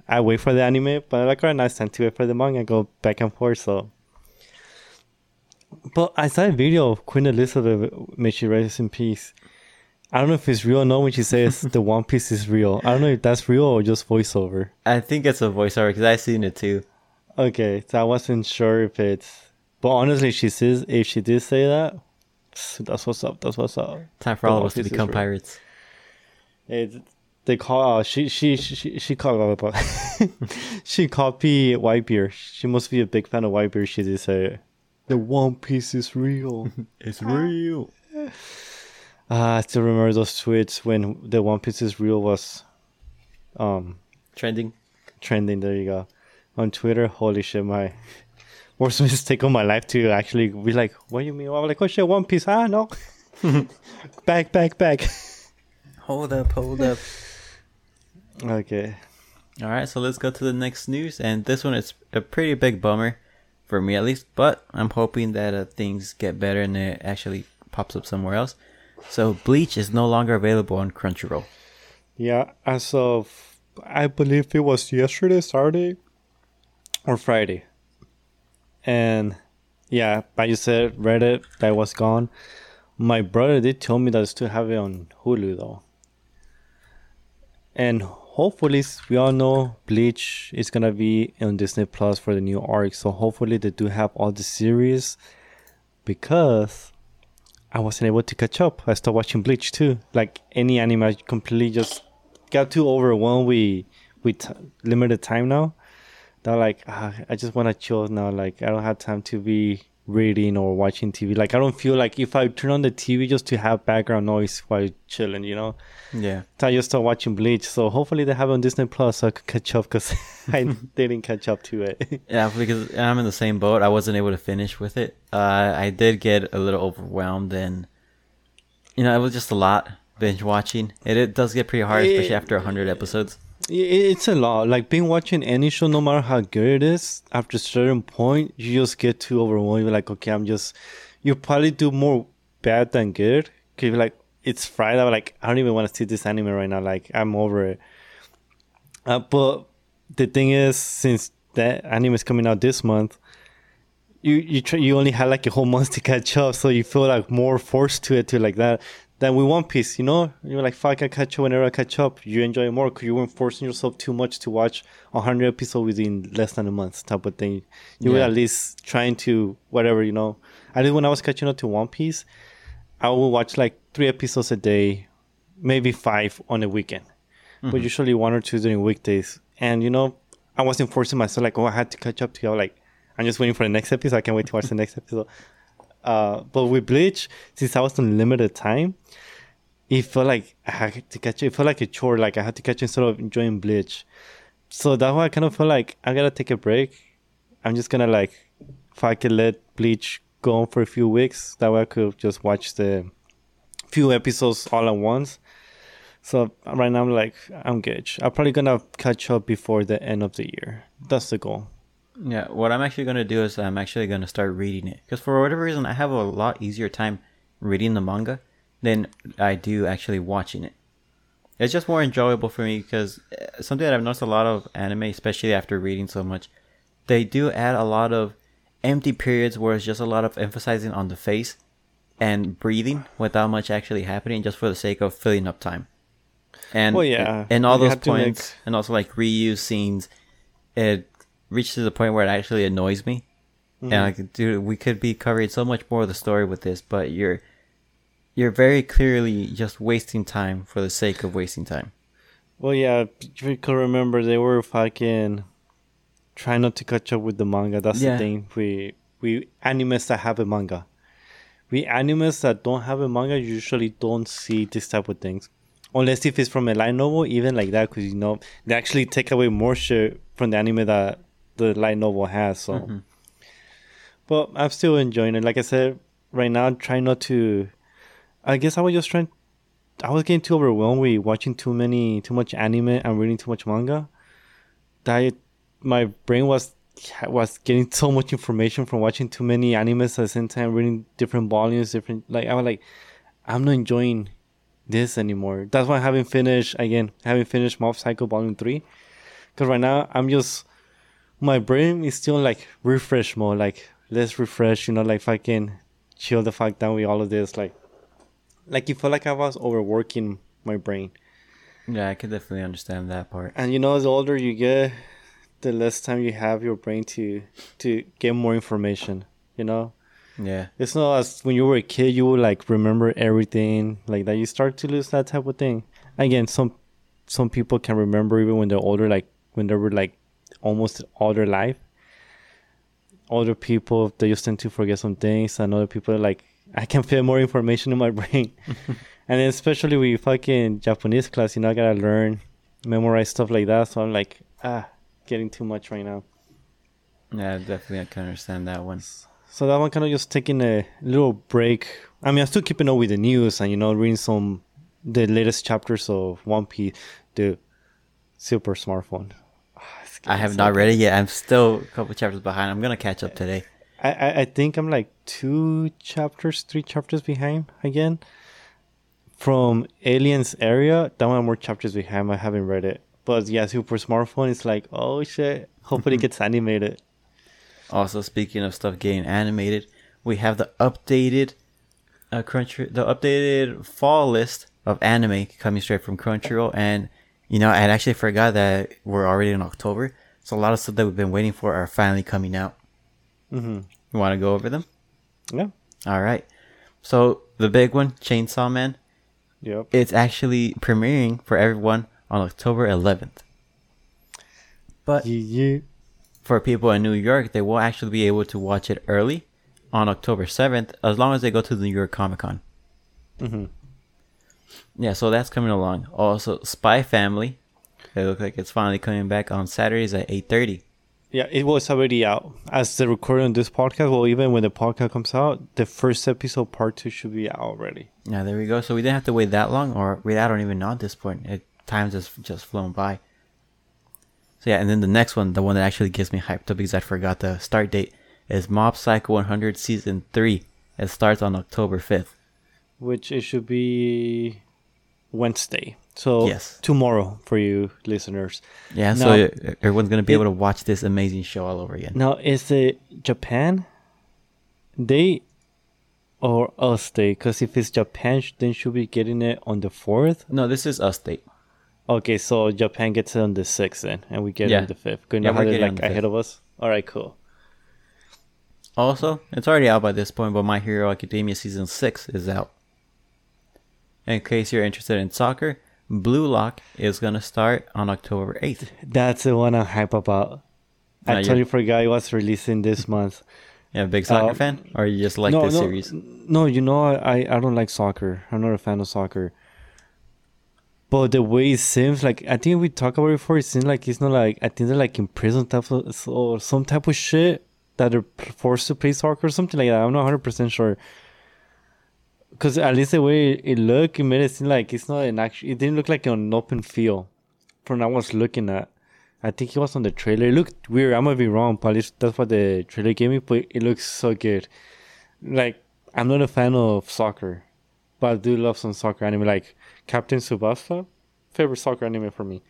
I wait for the anime. But like, right now, it's time to wait for the manga. and Go back and forth. So. But I saw a video of Queen Elizabeth, may she rest in peace. I don't know if it's real or not when she says *laughs* the One Piece is real. I don't know if that's real or just voiceover. I think it's a voiceover because I've seen it too. Okay, so I wasn't sure if it's. But honestly, she says if she did say that, that's what's up. That's what's up. Time for The all of us to become pirates. It, they call uh, she she she she called *laughs* she copy Whitebeard. She must be a big fan of Whitebeard. She did say, "The One Piece is real." *laughs* It's real. Ah, I still remember those tweets when the One Piece is real was, um, Trending. trending. There you go, on Twitter. Holy shit, my *laughs* worst mistake of my life to actually be like, "What do you mean?" I was like, "Oh shit, One Piece." Ah, no. *laughs* back, back, back. Hold up, hold up. Okay. All right, so let's go to the next news, and this one is a pretty big bummer for me at least. But I'm hoping that uh, things get better and it actually pops up somewhere else. So Bleach is no longer available on Crunchyroll. Yeah, as of I believe it was yesterday, Saturday, or Friday. And yeah, but you said Reddit that was gone. My brother did tell me that I still have it on Hulu though. And hopefully, we all know Bleach is gonna be on Disney Plus for the new arc. So hopefully, they do have all the series because I wasn't able to catch up. I started watching Bleach too. Like any anime, I completely just got too overwhelmed with with limited time now. That like ah, I just want to chill now. Like I don't have time to be reading or watching TV. Like I don't feel like if I turn on the TV just to have background noise while chilling, you know. Yeah. So I just start watching Bleach. So hopefully they have it on Disney Plus so I could catch up because *laughs* I *laughs* didn't catch up to it. *laughs* Yeah, because I'm in the same boat. I wasn't able to finish with it. Uh, I did get a little overwhelmed, and you know, it was just a lot binge watching. It, it does get pretty hard, especially after hundred episodes. It- It's a lot. Like being watching any show, no matter how good it is, after a certain point, you just get too overwhelmed. You're like, okay, I'm just. You probably do more bad than good. Cause you're like, it's Friday. Like, I don't even want to see this anime right now. Like, I'm over it. Uh, but the thing is, since that anime is coming out this month, you you try, you only had like a whole month to catch up, so you feel like more forced to it to like that. Than with One Piece, you know, you're like, fuck, I catch up whenever I catch up. You enjoy it more because you weren't forcing yourself too much to watch a hundred episodes within less than a month, type of thing. You were at least trying to whatever, you know. I did when I was catching up to One Piece, I would watch like three episodes a day, maybe five on a weekend, but mm-hmm. usually one or two during weekdays. And you know, I wasn't forcing myself like, oh, I had to catch up to you. Like, I'm just waiting for the next episode. I can't wait to watch the next episode. Uh, but with Bleach, since I was on limited time, it felt like I had to catch it. It felt like a chore. Like I had to catch instead of enjoying Bleach. So that's why I kind of felt like I gotta take a break. I'm just gonna like, if I could let Bleach go on for a few weeks, that way I could just watch the few episodes all at once. So right now I'm like, I'm good. I'm probably gonna catch up before the end of the year. That's the goal. Yeah, what I'm actually gonna do is I'm actually gonna start reading it because for whatever reason I have a lot easier time reading the manga than I do actually watching it. It's just more enjoyable for me because uh, something that I've noticed a lot of anime, especially after reading so much, they do add a lot of empty periods where it's just a lot of emphasizing on the face and breathing without much actually happening, just for the sake of filling up time. And Well, yeah, and all you those to make- points, and also like reuse scenes, it reaches to the point where it actually annoys me. Mm-hmm. And like, dude, we could be covering so much more of the story with this, but you're you're very clearly just wasting time for the sake of wasting time. Well, yeah, if you could remember, they were fucking trying not to catch up with the manga. That's Yeah. the thing. We we animes that have a manga. We animes that don't have a manga usually don't see this type of things, unless if it's from a light novel, even like that, because you know they actually take away more shit from the anime that the light novel has. So, Mm-hmm. but I'm still enjoying it. Like I said, right now, I'm trying not to. I guess I was just trying I was getting too overwhelmed with watching too many, too much anime and reading too much manga. That my brain was was getting *laughs* so much information from watching too many animes at the same time, reading different volumes, different. Like I was like, I'm not enjoying this anymore. That's why I haven't finished again. I haven't finished Mob Psycho Volume Three, because right now I'm just my brain is still like refresh mode. Like let's refresh, you know, like fucking chill the fuck down with all of this, like like you feel like I was overworking my brain. Yeah, I could definitely understand that part. And you know, the older you get, the less time you have your brain to to get more information. You know, Yeah, it's not as when you were a kid, you would like remember everything like that. You start to lose that type of thing. Again, some some people can remember even when they're older, like when they were like almost all their life. Older people they just tend to forget some things, and other people are like I can fit more information in my *laughs* brain. and especially with fucking Japanese class, you know, I gotta learn, memorize stuff like that. So I'm like, ah, getting too much right now. yeah, definitely I can understand that one. So that one kind of just taking a little break. I mean, I'm still keeping up with the news and you know reading some the latest chapters of One Piece, the super smartphone. It's I have not read it yet. I'm still a couple chapters behind. I'm gonna catch up today. I, I I think I'm like two chapters, three chapters behind again. From Aliens area, that one I'm more chapters behind. I haven't read it, but yeah, super smartphone. It's like oh shit. Hopefully it *laughs* gets animated. Also, speaking of stuff getting animated, we have the updated uh, Crunchy the updated fall list of anime coming straight from Crunchyroll, and you know I actually forgot that we're already in October, so a lot of stuff that we've been waiting for are finally coming out. Mm-hmm. You want to go over them? Yeah. All right. So the big one, Chainsaw Man, Yep. it's actually premiering for everyone on October 11th. But Yeah, for people in New York, they will actually be able to watch it early on October 7th as long as they go to the New York Comic Con. Mm-hmm. Yeah, so that's coming along. Also, Spy Family. It looks like it's finally coming back on Saturdays at 8:30. Yeah, it was already out. As the recording on this podcast, well, even when the podcast comes out, the first episode, part two, should be out already. Yeah, there we go. So we didn't have to wait that long, or wait, I don't even know at this point. It time's just just flown by. So yeah, and then the next one, the one that actually gets me hyped up because I forgot the start date, is Mob Psycho 100 Season 3. It starts on October 5th. Which it should be Wednesday. So Yes. tomorrow for you listeners. Yeah, so Now- uh, everyone's gonna be it- able to watch this amazing show all over again. Now, is it Japan? They or us day? Because if it's Japan, then should be getting it on the fourth. No, this is us day. Okay, so Japan gets it on the sixth then, and we get it on the fifth. Good Yeah, we're they're like the ahead of us. All right, cool. Also, it's already out by this point, but My Hero Academia Season 6 is out. In case you're interested in soccer, Blue Lock is going to start on October 8th. That's the one I'm hype about. I you're- totally forgot it was releasing this month. Yeah, big soccer Uh, fan? Or you just like no, this no, series? No, you know I I don't like soccer. I'm not a fan of soccer. But the way it seems like I think we talked about it before. It seems like it's not like I think they're like in prison type of or some type of shit that they're forced to play soccer or something like that. I'm not 100 percent sure. Cause at least the way it looked, it made it seem like it's not an actual. It didn't look like an open field from what I was looking at. I think it was on the trailer. It looked weird. I might be wrong, but at least that's what the trailer gave me. But it looks so good. Like I'm not a fan of soccer, but I do love some soccer anime. Like Captain Tsubasa, favorite soccer anime for me.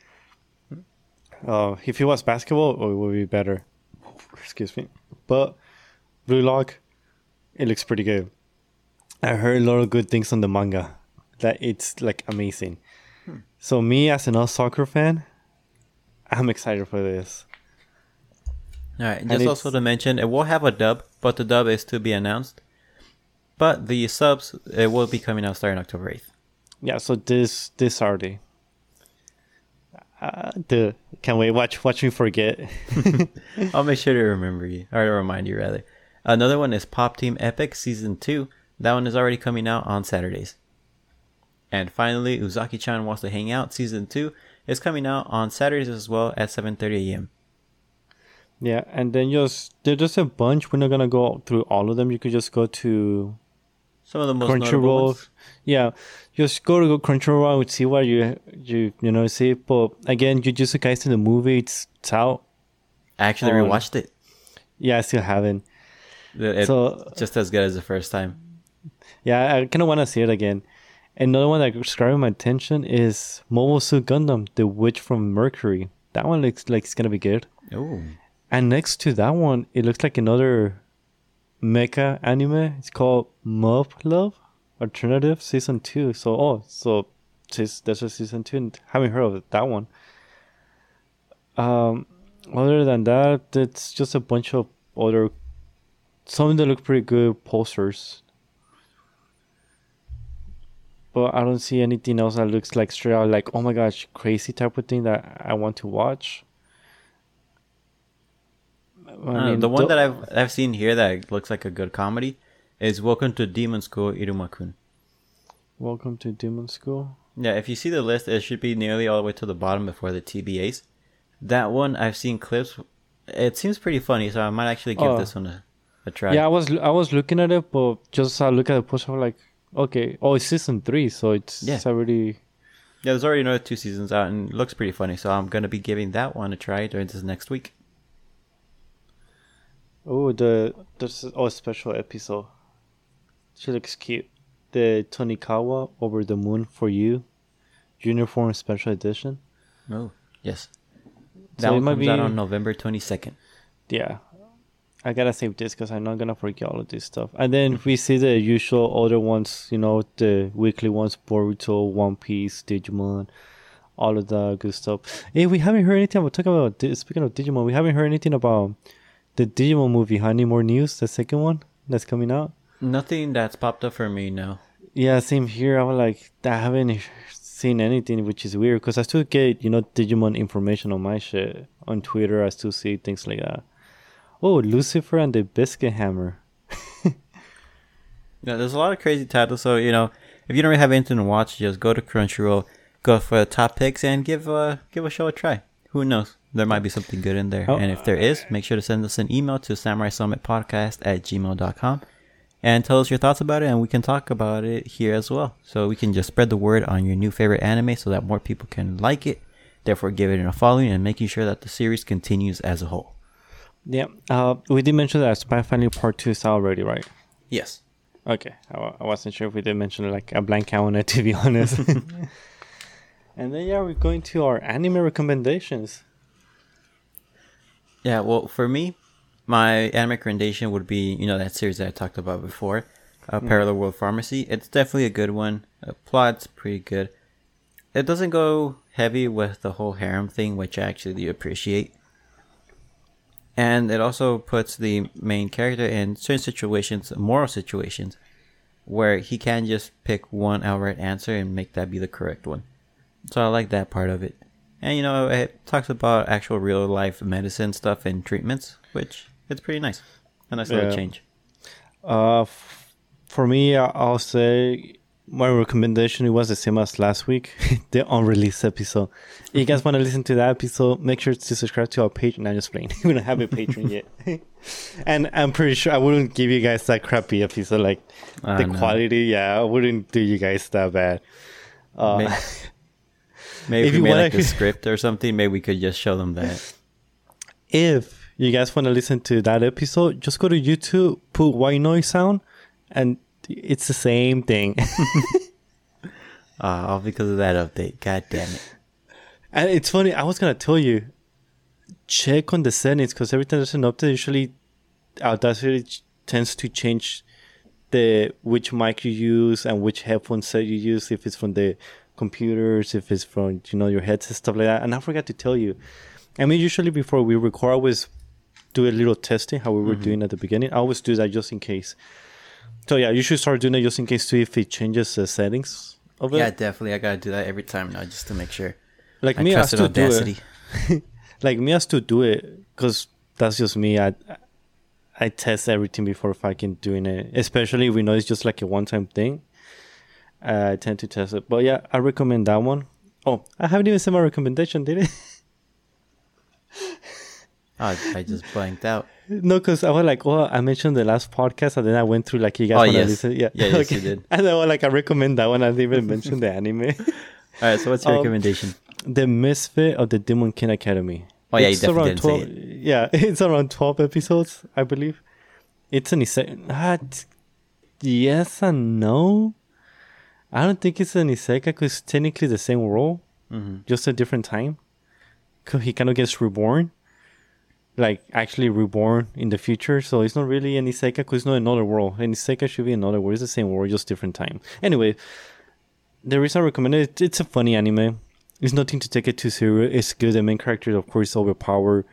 Uh, if it was basketball, it would be better. Excuse me, but Blue Lock, it looks pretty good. I heard a lot of good things on the manga. That it's like amazing. So me as an soccer fan, I'm excited for this. Alright, and just also to mention, it will have a dub, but the dub is to be announced. But the subs, it will be coming out starting October 8th. Yeah, so this this Saturday. Uh, the can't wait. Watch watch me forget. *laughs* I'll make sure to remember you, or to remind you rather. Another one is Pop Team Epic Season 2. That one is already coming out on Saturdays. And finally, Uzaki-chan Wants to Hang Out Season 2 is coming out on Saturdays as well at 7.30 a.m. yeah, and then just there's just a bunch. We're not gonna go through all of them. You could just go to Some of the most notable Crunchyroll. ones. Yeah, just go to Crunchyroll and see what you you you know see. But again, Jujutsu Kaisen the movie it's, it's out. I actually Oh, rewatched it. Yeah, I still haven't. It's So- just as good as the first time. Yeah, I kind of want to see it again. Another one that grabbing my attention is Mobile Suit Gundam: The Witch from Mercury. That one looks like it's gonna be good. Ooh. And next to that one, it looks like another mecha anime. It's called Mob Love Alternative Season Two. So oh, so this that's a season two. And haven't heard of that one. Um, other than that, it's just a bunch of other some that look pretty good posters. But I don't see anything else that looks like straight out like oh my gosh crazy type of thing that I want to watch. I Uh, the one that I've I've seen here that looks like a good comedy is Welcome to Demon School Iruma-kun. Welcome to Demon School. Yeah, if you see the list, it should be nearly all the way to the bottom before the TBAs. That one I've seen clips. It seems pretty funny, so I might actually give Oh. this one a, a try. Yeah, I was I was looking at it, but just I look at the poster, like, okay, oh, it's season three, so it's, Yeah. it's already. Yeah, there's already another two seasons out, and it looks pretty funny. So I'm gonna be giving that one a try during this next week. Oh, the there's oh a special episode. She looks cute. The Tonikawa over the moon for you, uniform special edition. Oh, yes. That it one comes out on November 22nd. Yeah, I gotta save this because I'm not gonna forget all of this stuff. And then we see the usual other ones, you know, the weekly ones: Boruto, One Piece, Digimon, all of the good stuff. Hey, we haven't heard anything about talking about. Speaking of Digimon, we haven't heard anything about the Digimon movie. Any more news? The second one that's coming out. Nothing that's popped up for me, no. Yeah, same here. I'm like, I haven't seen anything, which is weird because I still get you know Digimon information on my shit on Twitter. I still see things like that. Oh, Lucifer and the Biscuit Hammer. *laughs* Yeah, there's a lot of crazy titles. So you know, if you don't really have anything to watch, just go to Crunchyroll, go for the top picks, and give uh give a show a try. Who knows? There might be something good in there. Oh. And if there is, make sure to send us an email to samurai summit podcast at gmail.com and tell us your thoughts about it, and we can talk about it here as well. So we can just spread the word on your new favorite anime so that more people can like it, therefore give it a following and making sure that the series continues as a whole. Yeah, uh, we did mention that Spy Family Part Two is out already, right? Yes. Okay, I, I wasn't sure if we did mention like a blank count on it, *laughs* to be honest. *laughs* and then yeah, we're going to our anime recommendations. Yeah, well, for me, my anime recommendation would be, you know, that series that I talked about before, uh, Parallel World Pharmacy. It's definitely a good one. The plot's pretty good. It doesn't go heavy with the whole harem thing, which I actually do appreciate. And it also puts the main character in certain situations, moral situations, where he can just pick one outright answer and make that be the correct one. So I like that part of it. And you know, it talks about actual real life medicine stuff and treatments, which it's pretty nice. A nice little Yeah. change. Uh, f- for me, I- I'll say my recommendation it was the same as last week, *laughs* the unreleased episode. If you guys want to listen to that episode, make sure to subscribe to our page. And I'm just playing. *laughs* we don't have a patron yet, *laughs* and I'm pretty sure I wouldn't give you guys that crappy episode. Like Uh, the no. quality, yeah, I wouldn't do you guys that bad. Uh, Maybe, maybe if we you made wanna- like a script or something, maybe we could just show them that. if you guys want to listen to that episode, just go to YouTube, put white noise sound, and it's the same thing. Uh, *laughs* all because of that update. God damn it. And it's funny, I was gonna tell you, check on the settings because every time there's an update, usually Audacity tends to change the which mic you use and which headphone set you use. If it's from the computers, if it's from you know your headset stuff like that. And I forgot to tell you. I mean, usually before we record, I always do a little testing how we were doing at the beginning. I always do that just in case. So yeah, you should start doing it just in case too if it changes the settings of it. Yeah, definitely. I gotta do that every time now just to make sure. like I me, I trusted still do it. Audacity. *laughs* like me, I still do it because that's just me. I I test everything before fucking doing it, especially if we know it's just like a one-time thing. I tend to test it, but yeah, I recommend that one. Oh, I haven't even said my recommendation, did it? *laughs* Oh, I just blanked out. no, because I was like, oh, I mentioned the last podcast, and then I went through like you guys Oh, want to listen. Yeah, Yeah, yes, you did. *laughs* And then I was like, I recommend that one. I didn't even mention the anime, *laughs* All right, so what's your Um, recommendation? the Misfit of the Demon King Academy. Oh, yeah, It's definitely around didn't say 12 Yeah, *laughs* it's around 12 episodes, I believe. It's an isekai. Yes and no. I don't think it's an isekai because it's technically the same world, hmm just a different time. Cause he kind of gets reborn, like actually reborn in the future. So it's not really an isekai because it's not another world. An isekai should be another world. It's the same world, just different time. Anyway, the reason I recommend it, it's a funny anime. It's nothing to take it too serious. It's good. The main character, of course, is overpowered.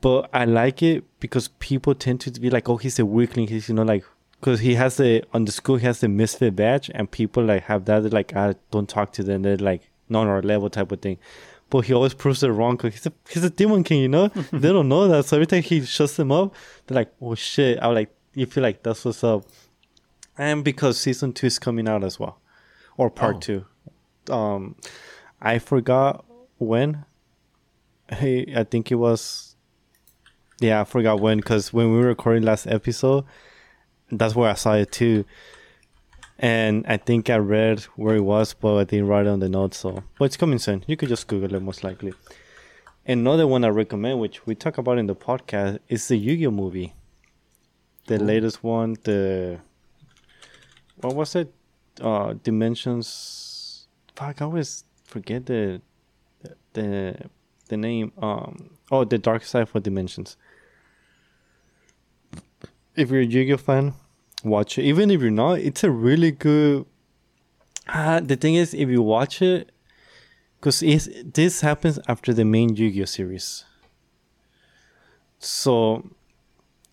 But I like it because people tend to be like, oh, he's a weakling. He's, you know, like, because he has the, on the school, he has the misfit badge, and people like have that, like, ah, don't talk to them. They're like, not on our level type of thing. But he always proves it wrong because he's a, he's a demon king, you know? *laughs* they don't know that. So every time he shuts them up, they're like, oh shit. I'm like, you feel like that's what's up. And because season two is coming out as well, or part Oh. two. Um, I forgot when. Hey, I think it was. Yeah, I forgot when because when we were recording last episode, that's where I saw it too. And I think I read where it was, but I didn't write it on the notes. So, but it's coming soon. You could just Google it, most likely. Another one I recommend, which we talk about in the podcast, is the Yu-Gi-Oh movie. The Ooh. latest one, the what was it? Uh, Dimensions. Fuck, I always forget the the the name. Um, oh, the Dark Side for Dimensions. if you're a Yu-Gi-Oh fan, watch it. Even if you're not, it's a really good. Uh, the thing is, if you watch it, because this happens after the main Yu-Gi-Oh series, so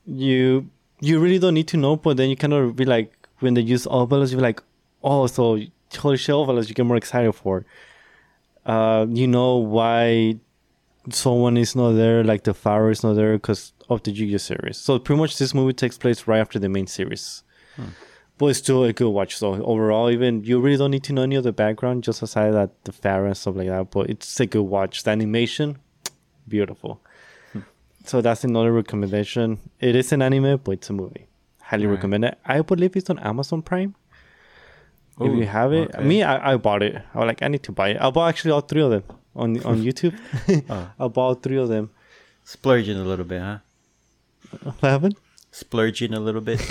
you you really don't need to know. But then you kind of be like, when they use Obelisk, you're like, oh, so holy shit, Obelisk, you get more excited for. Uh, you know why someone is not there, like the Pharaoh is not there because of the Yu-Gi-Oh series. So pretty much this movie takes place right after the main series. Hmm. But it's still a good watch. So overall, even you really don't need to know any of the background, just aside that the Pharaoh and stuff like that. But it's a good watch. The animation, beautiful. Hmm. So that's another recommendation. It is an anime, but it's a movie. Highly right. recommend it. I believe it's on Amazon Prime. Ooh, if you have it, okay. me, I, I bought it. I was like, I need to buy it. I bought actually all three of them on on *laughs* YouTube. oh. I bought three of them. Splurging a little bit, huh? What happened? Splurging a little bit.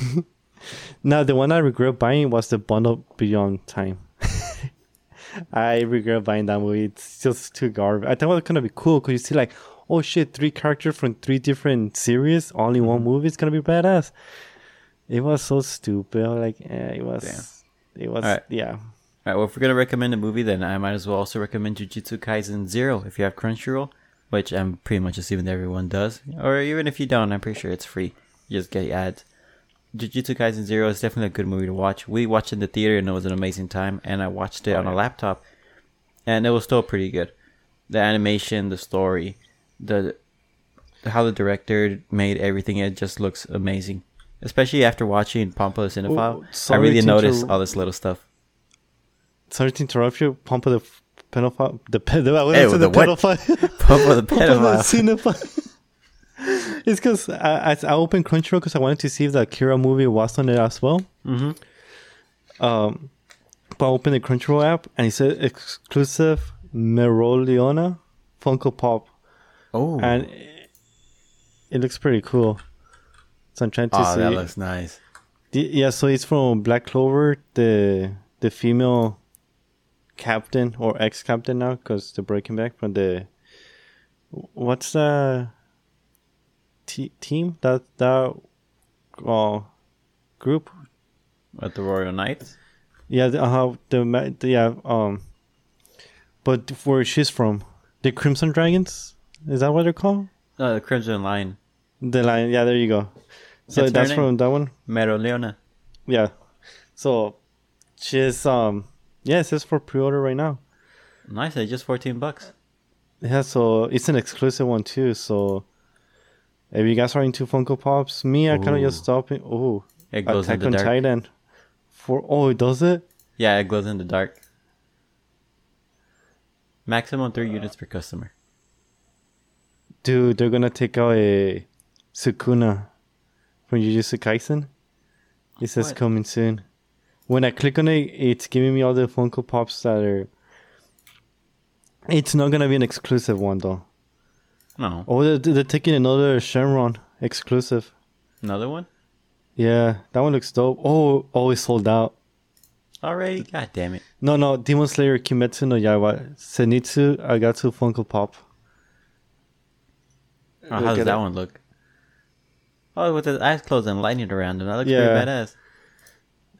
*laughs* now the one I regret buying was the Bonds Beyond Time. *laughs* I regret buying that movie. It's just too garbage. I thought it was gonna be cool because you see like, oh shit, three characters from three different series, only one mm-hmm. movie. It's gonna be badass. It was so stupid. like, eh, it was. Damn. It was. Right. Yeah. All right. Well, if we're gonna recommend a movie, then I might as well also recommend Jujutsu Kaisen Zero if you have Crunchyroll which I'm pretty much assuming that everyone does. Or even if you don't, I'm pretty sure it's free. You just get ads. Jujutsu Kaisen Zero is definitely a good movie to watch. We watched it in the theater and it was an amazing time. And I watched it oh, on yeah. a laptop, and it was still pretty good. The animation, the story, the how the director made everything, it just looks amazing. Especially after watching Pompo the Cinephile, I really noticed all this little stuff. Sorry to interrupt you, Pompo *laughs* the pedophile. The pedophile. Hey, *laughs* the, white pump of the pedophile. Papa the pedophile. it's because I, I opened Crunchyroll because I wanted to see if the Akira movie was on it as well. Mm-hmm. Um, but I opened the Crunchyroll app and it said exclusive Mereoleona Funko Pop. Oh, and it, it, looks pretty cool. So I'm trying to oh, see. that looks nice. The, yeah, so it's from Black Clover, the the female captain or ex captain now because they're breaking back from the. What's the t- team that that uh, group? At the Royal Knights. Yeah, the, uh, the, the yeah um. But where she's from, the Crimson Dragons, is that what they're called? Uh, the Crimson Lion. The lion, yeah, there you go. So that's, that's from that one. Mereoleona. Yeah. So she's um yeah, it says for pre-order right now. Nice, it's just fourteen bucks. Yeah, so it's an exclusive one too. So if you guys are into Funko Pops, me, I kind of just stop it. Oh, it glows Attack in the on dark. Titan. For oh, it does it? Yeah, it glows in the dark. Maximum three units per customer. Dude, they're gonna take out a Sukuna from Jujutsu Kaisen. It says what? coming soon when I click on it, it's giving me all the Funko Pops that are. It's not gonna be an exclusive one though. No. Oh, they're, they're taking another Shenron exclusive. Another one? Yeah, that one looks dope. Oh, oh always sold out. Already? God damn it. No, no, Demon Slayer Kimetsu no Yaiba Zenitsu Agatsu Funko Pop. Oh, how does that it. one look? Oh, with his eyes closed and lightning around him. That looks yeah. pretty badass.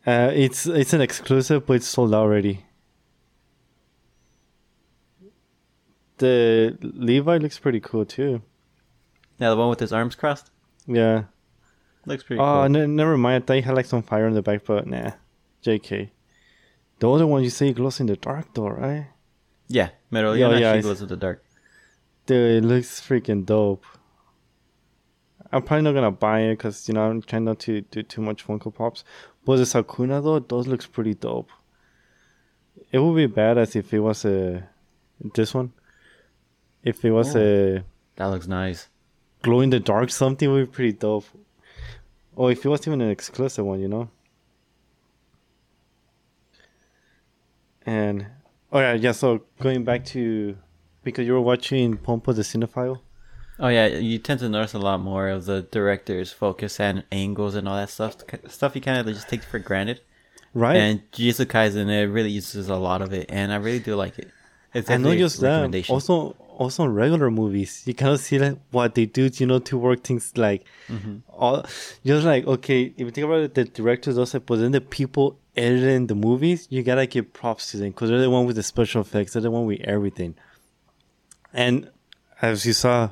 Uh, it's it's an exclusive, but it's sold out already. The Levi looks pretty cool too. Yeah, the one with his arms crossed. Yeah, looks pretty. Oh, cool. never mind. I thought he had like some fire in the back, but nah. Jk. The other one you say glows in the dark, though, right? Yeah, metal. Yeah, yeah, glows in the dark. Dude, it looks freaking dope. I'm probably not gonna buy it because you know I'm trying not to do too much Funko Pops. But the Sukuna though, those looks pretty dope. It would be badass if it was a this one. If it was oh, a that looks nice. Glow in the dark something would be pretty dope. Or if it was even an exclusive one, you know. And oh yeah, yeah. So going back to because you were watching Pompo the Cinephile. Oh yeah, you tend to notice a lot more of the director's focus and angles and all that stuff. Stuff you kind of just take for granted. Right. And Jujutsu Kaisen, it really uses a lot of it, and I really do like it. It's and not just that, also also regular movies, you kind of see like what they do, you know, to work things like Mm-hmm. all. Just like okay, if you think about it, the directors also, but then the people editing the movies, you gotta give props to them because they're the one with the special effects, they're the one with everything. And as you saw,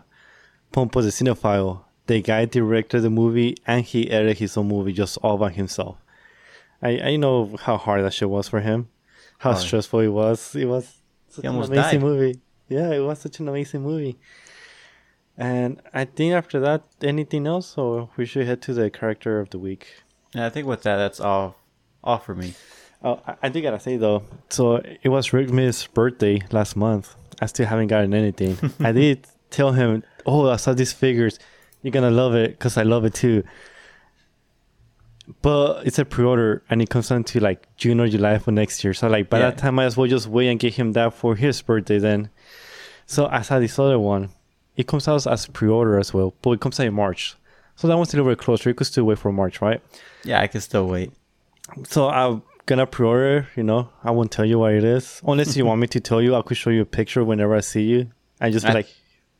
Pompo the cinephile, the guy directed the movie and he edited his own movie just all by himself. I I know how hard that shit was for him, how Oh. stressful it was. It was such an amazing died. movie. Yeah, it was such an amazing movie. And I think after that, anything else, or we should head to the character of the week. Yeah, I think with that, that's all, all for me. Oh, I, I do gotta say though, so it was Rick Smith's birthday last month. I still haven't gotten anything. *laughs* I did tell him, "Oh, I saw these figures. You're gonna love it because I love it too." But it's a pre-order and it comes down to like June or July for next year. So like by Yeah. that time, I might as well just wait and get him that for his birthday then. So I saw this other one. It comes out as a pre-order as well, but it comes out in March. So that one's a little bit closer. You could still wait for March, right? Yeah, I can still wait. So I'm gonna pre-order. You know, I won't tell you what it is unless you want me to tell you. I could show you a picture whenever I see you, and just be I- like,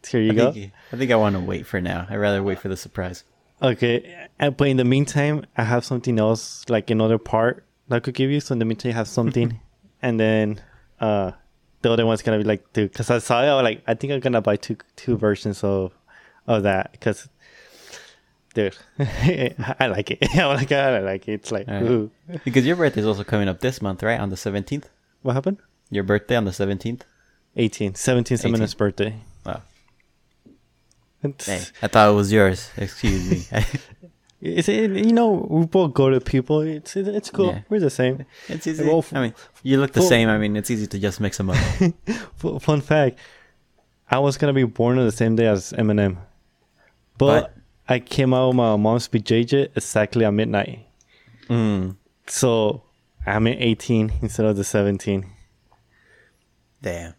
"Here you I go." think, I think I want to wait for now. I'd rather wait for the surprise. Okay, and, but in the meantime, I have something else, like another part that I could give you. So in the meantime, you have something, *laughs* and then uh, the other one's gonna be like, dude, because I saw it, I was like, I think I'm gonna buy two two versions of of that because. Dude, *laughs* I like it. *laughs* I like it. I like it. It's like, Alright. ooh. Because your birthday is also coming up this month, right? On the 17th? what happened? Your birthday on the 17th? 18, 17 18. Seminus birthday. Wow. Hey, I thought it was yours. Excuse me. *laughs* it's it, you know we both go to people. It's it, it's cool. Yeah. We're the same. it's easy. Well, I mean, you look the well- same. I mean, it's easy to just mix them up. *laughs* Fun fact: I was gonna be born on the same day as Eminem, but, But- I came out of my mom's BJJ exactly at midnight. mm, So I'm in 18 instead of the 17. damn.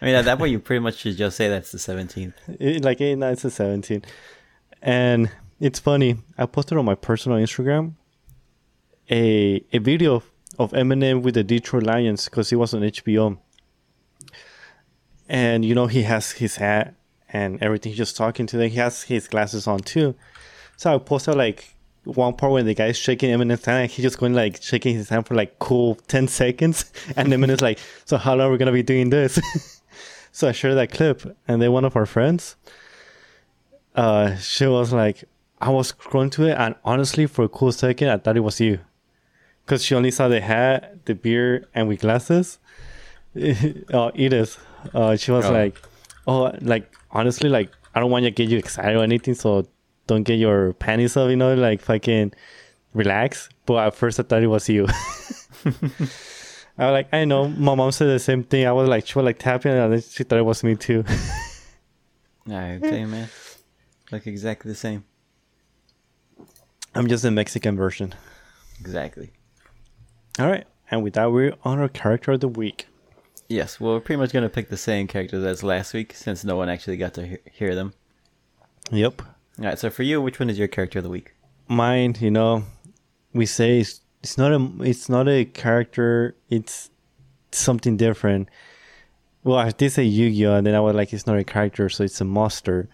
I mean, at that point, you pretty much should just say that's the 17th. It, like eight nights to 17th. and it's funny i posted on my personal instagram a a video of eminem with the detroit lions because he was on hbo and you know he has his hat and everything he's just talking to them he has his glasses on too so i posted like one part when the guy's shaking Eminem's hand, and he's just going like shaking his hand for like cool 10 seconds. *laughs* And Eminem's like, So, how long are we to be doing this? *laughs* so, I shared that clip, and then one of our friends, uh, she was like, I was scrolling to it, and honestly, for a cool second, I thought it was you. Because she only saw the hat, the beard, and with glasses. *laughs* oh, Edith, uh, she was Oh. like, Oh, like, honestly, like, I don't want to get you excited or anything, so don't get your panties up, you know, like, fucking relax. But at first, I thought it was you. *laughs* *laughs* I was like, I know. My mom said the same thing. I was like, she was like tapping, and then she thought it was me too. I tell you, man. Look exactly the same. I'm just the Mexican version. Exactly. All right. And with that, we're on our character of the week. Yes, well, we're pretty much going to pick the same characters as last week since no one actually got to he- hear them. Yep. All right, so for you, which one is your character of the week? Mine, you know, we say it's, not a it's not a character. It's something different. Well, I did say Yu-Gi-Oh, and then I was like, it's not a character, so it's a monster.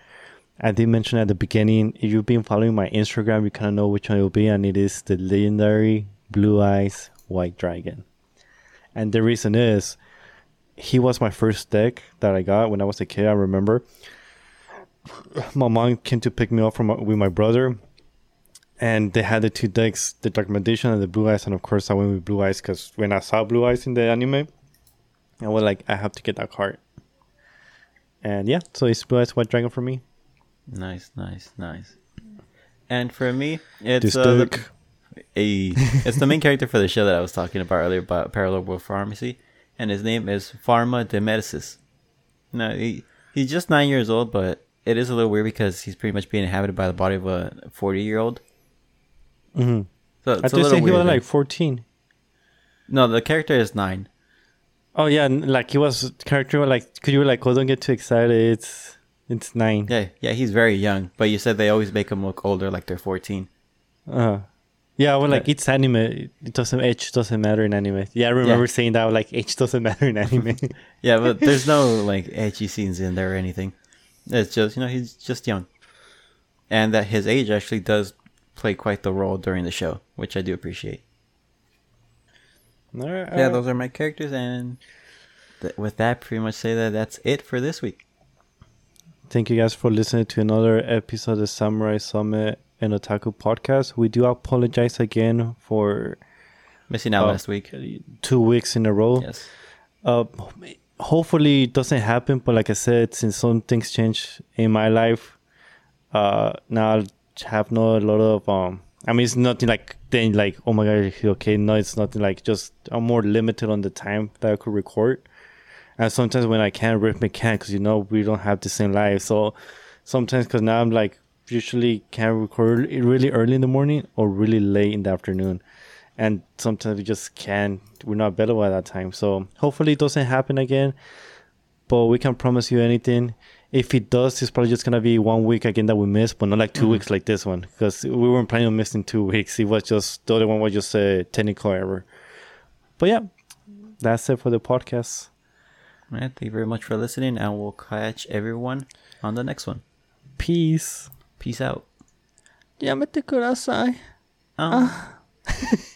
I did mention at the beginning. If you've been following my Instagram, you kind of know which one it will be, and it is the legendary Blue Eyes White Dragon. And the reason is, he was my first deck that I got when I was a kid. I remember my mom came to pick me up from with my brother, and they had the two decks, the Dark Magician and the Blue Eyes, and of course I went with Blue Eyes because when I saw Blue Eyes in the anime, I was like, I have to get that card. And yeah, so it's Blue Eyes White Dragon for me. Nice, nice, nice. And for me, it's uh, the, a, it's the main character for the show that I was talking about earlier about Parallel World Pharmacy, and his name is Pharma de Medicis. Now he he's just nine years old, but it is a little weird because he's pretty much being inhabited by the body of a forty year old. Hmm So I it's a just little say he was like 14. no, the character is nine. Oh yeah, like he was character like could you like oh don't get too excited. It's it's nine. Yeah, yeah, he's very young. But you said they always make him look older, like they're fourteen. Uh, Yeah, well, like it's anime. It doesn't age doesn't matter in anime. Yeah, I remember saying that. Like age doesn't matter in anime. *laughs* *laughs* Yeah, but there's no like edgy scenes in there or anything. It's just you know he's just young, and that his age actually does play quite the role during the show, which I do appreciate. Alright, Yeah, alright. those are my characters, and th- with that, pretty much say that that's it for this week. Thank you guys for listening to another episode of the Samurai Summit and Otaku podcast. We do apologize again for Missing out Oh. last week. two weeks in a row. Yes. Uh, hopefully it doesn't happen. But like I said, since some things change in my life, uh, now have not a lot of um. I mean, it's nothing like then like oh my god, okay, no, it's nothing like just I'm more limited on the time that I could record, and sometimes when I can't, Rhythmic can't because you know we don't have the same life. So sometimes because now I'm like usually can record really early in the morning or really late in the afternoon and sometimes we just can't we're not available at that time so hopefully it doesn't happen again but we can't promise you anything if it does, it's probably just gonna be one week again that we miss, but not like 2 mm-hmm. weeks like this one because we weren't planning on missing two weeks. It was just the other one was just a technical error. But yeah, that's it for the podcast. All right, thank you very much for listening, and we'll catch everyone on the next one. Peace. Peace out. Yamete kudasai. Ah. ah. *laughs*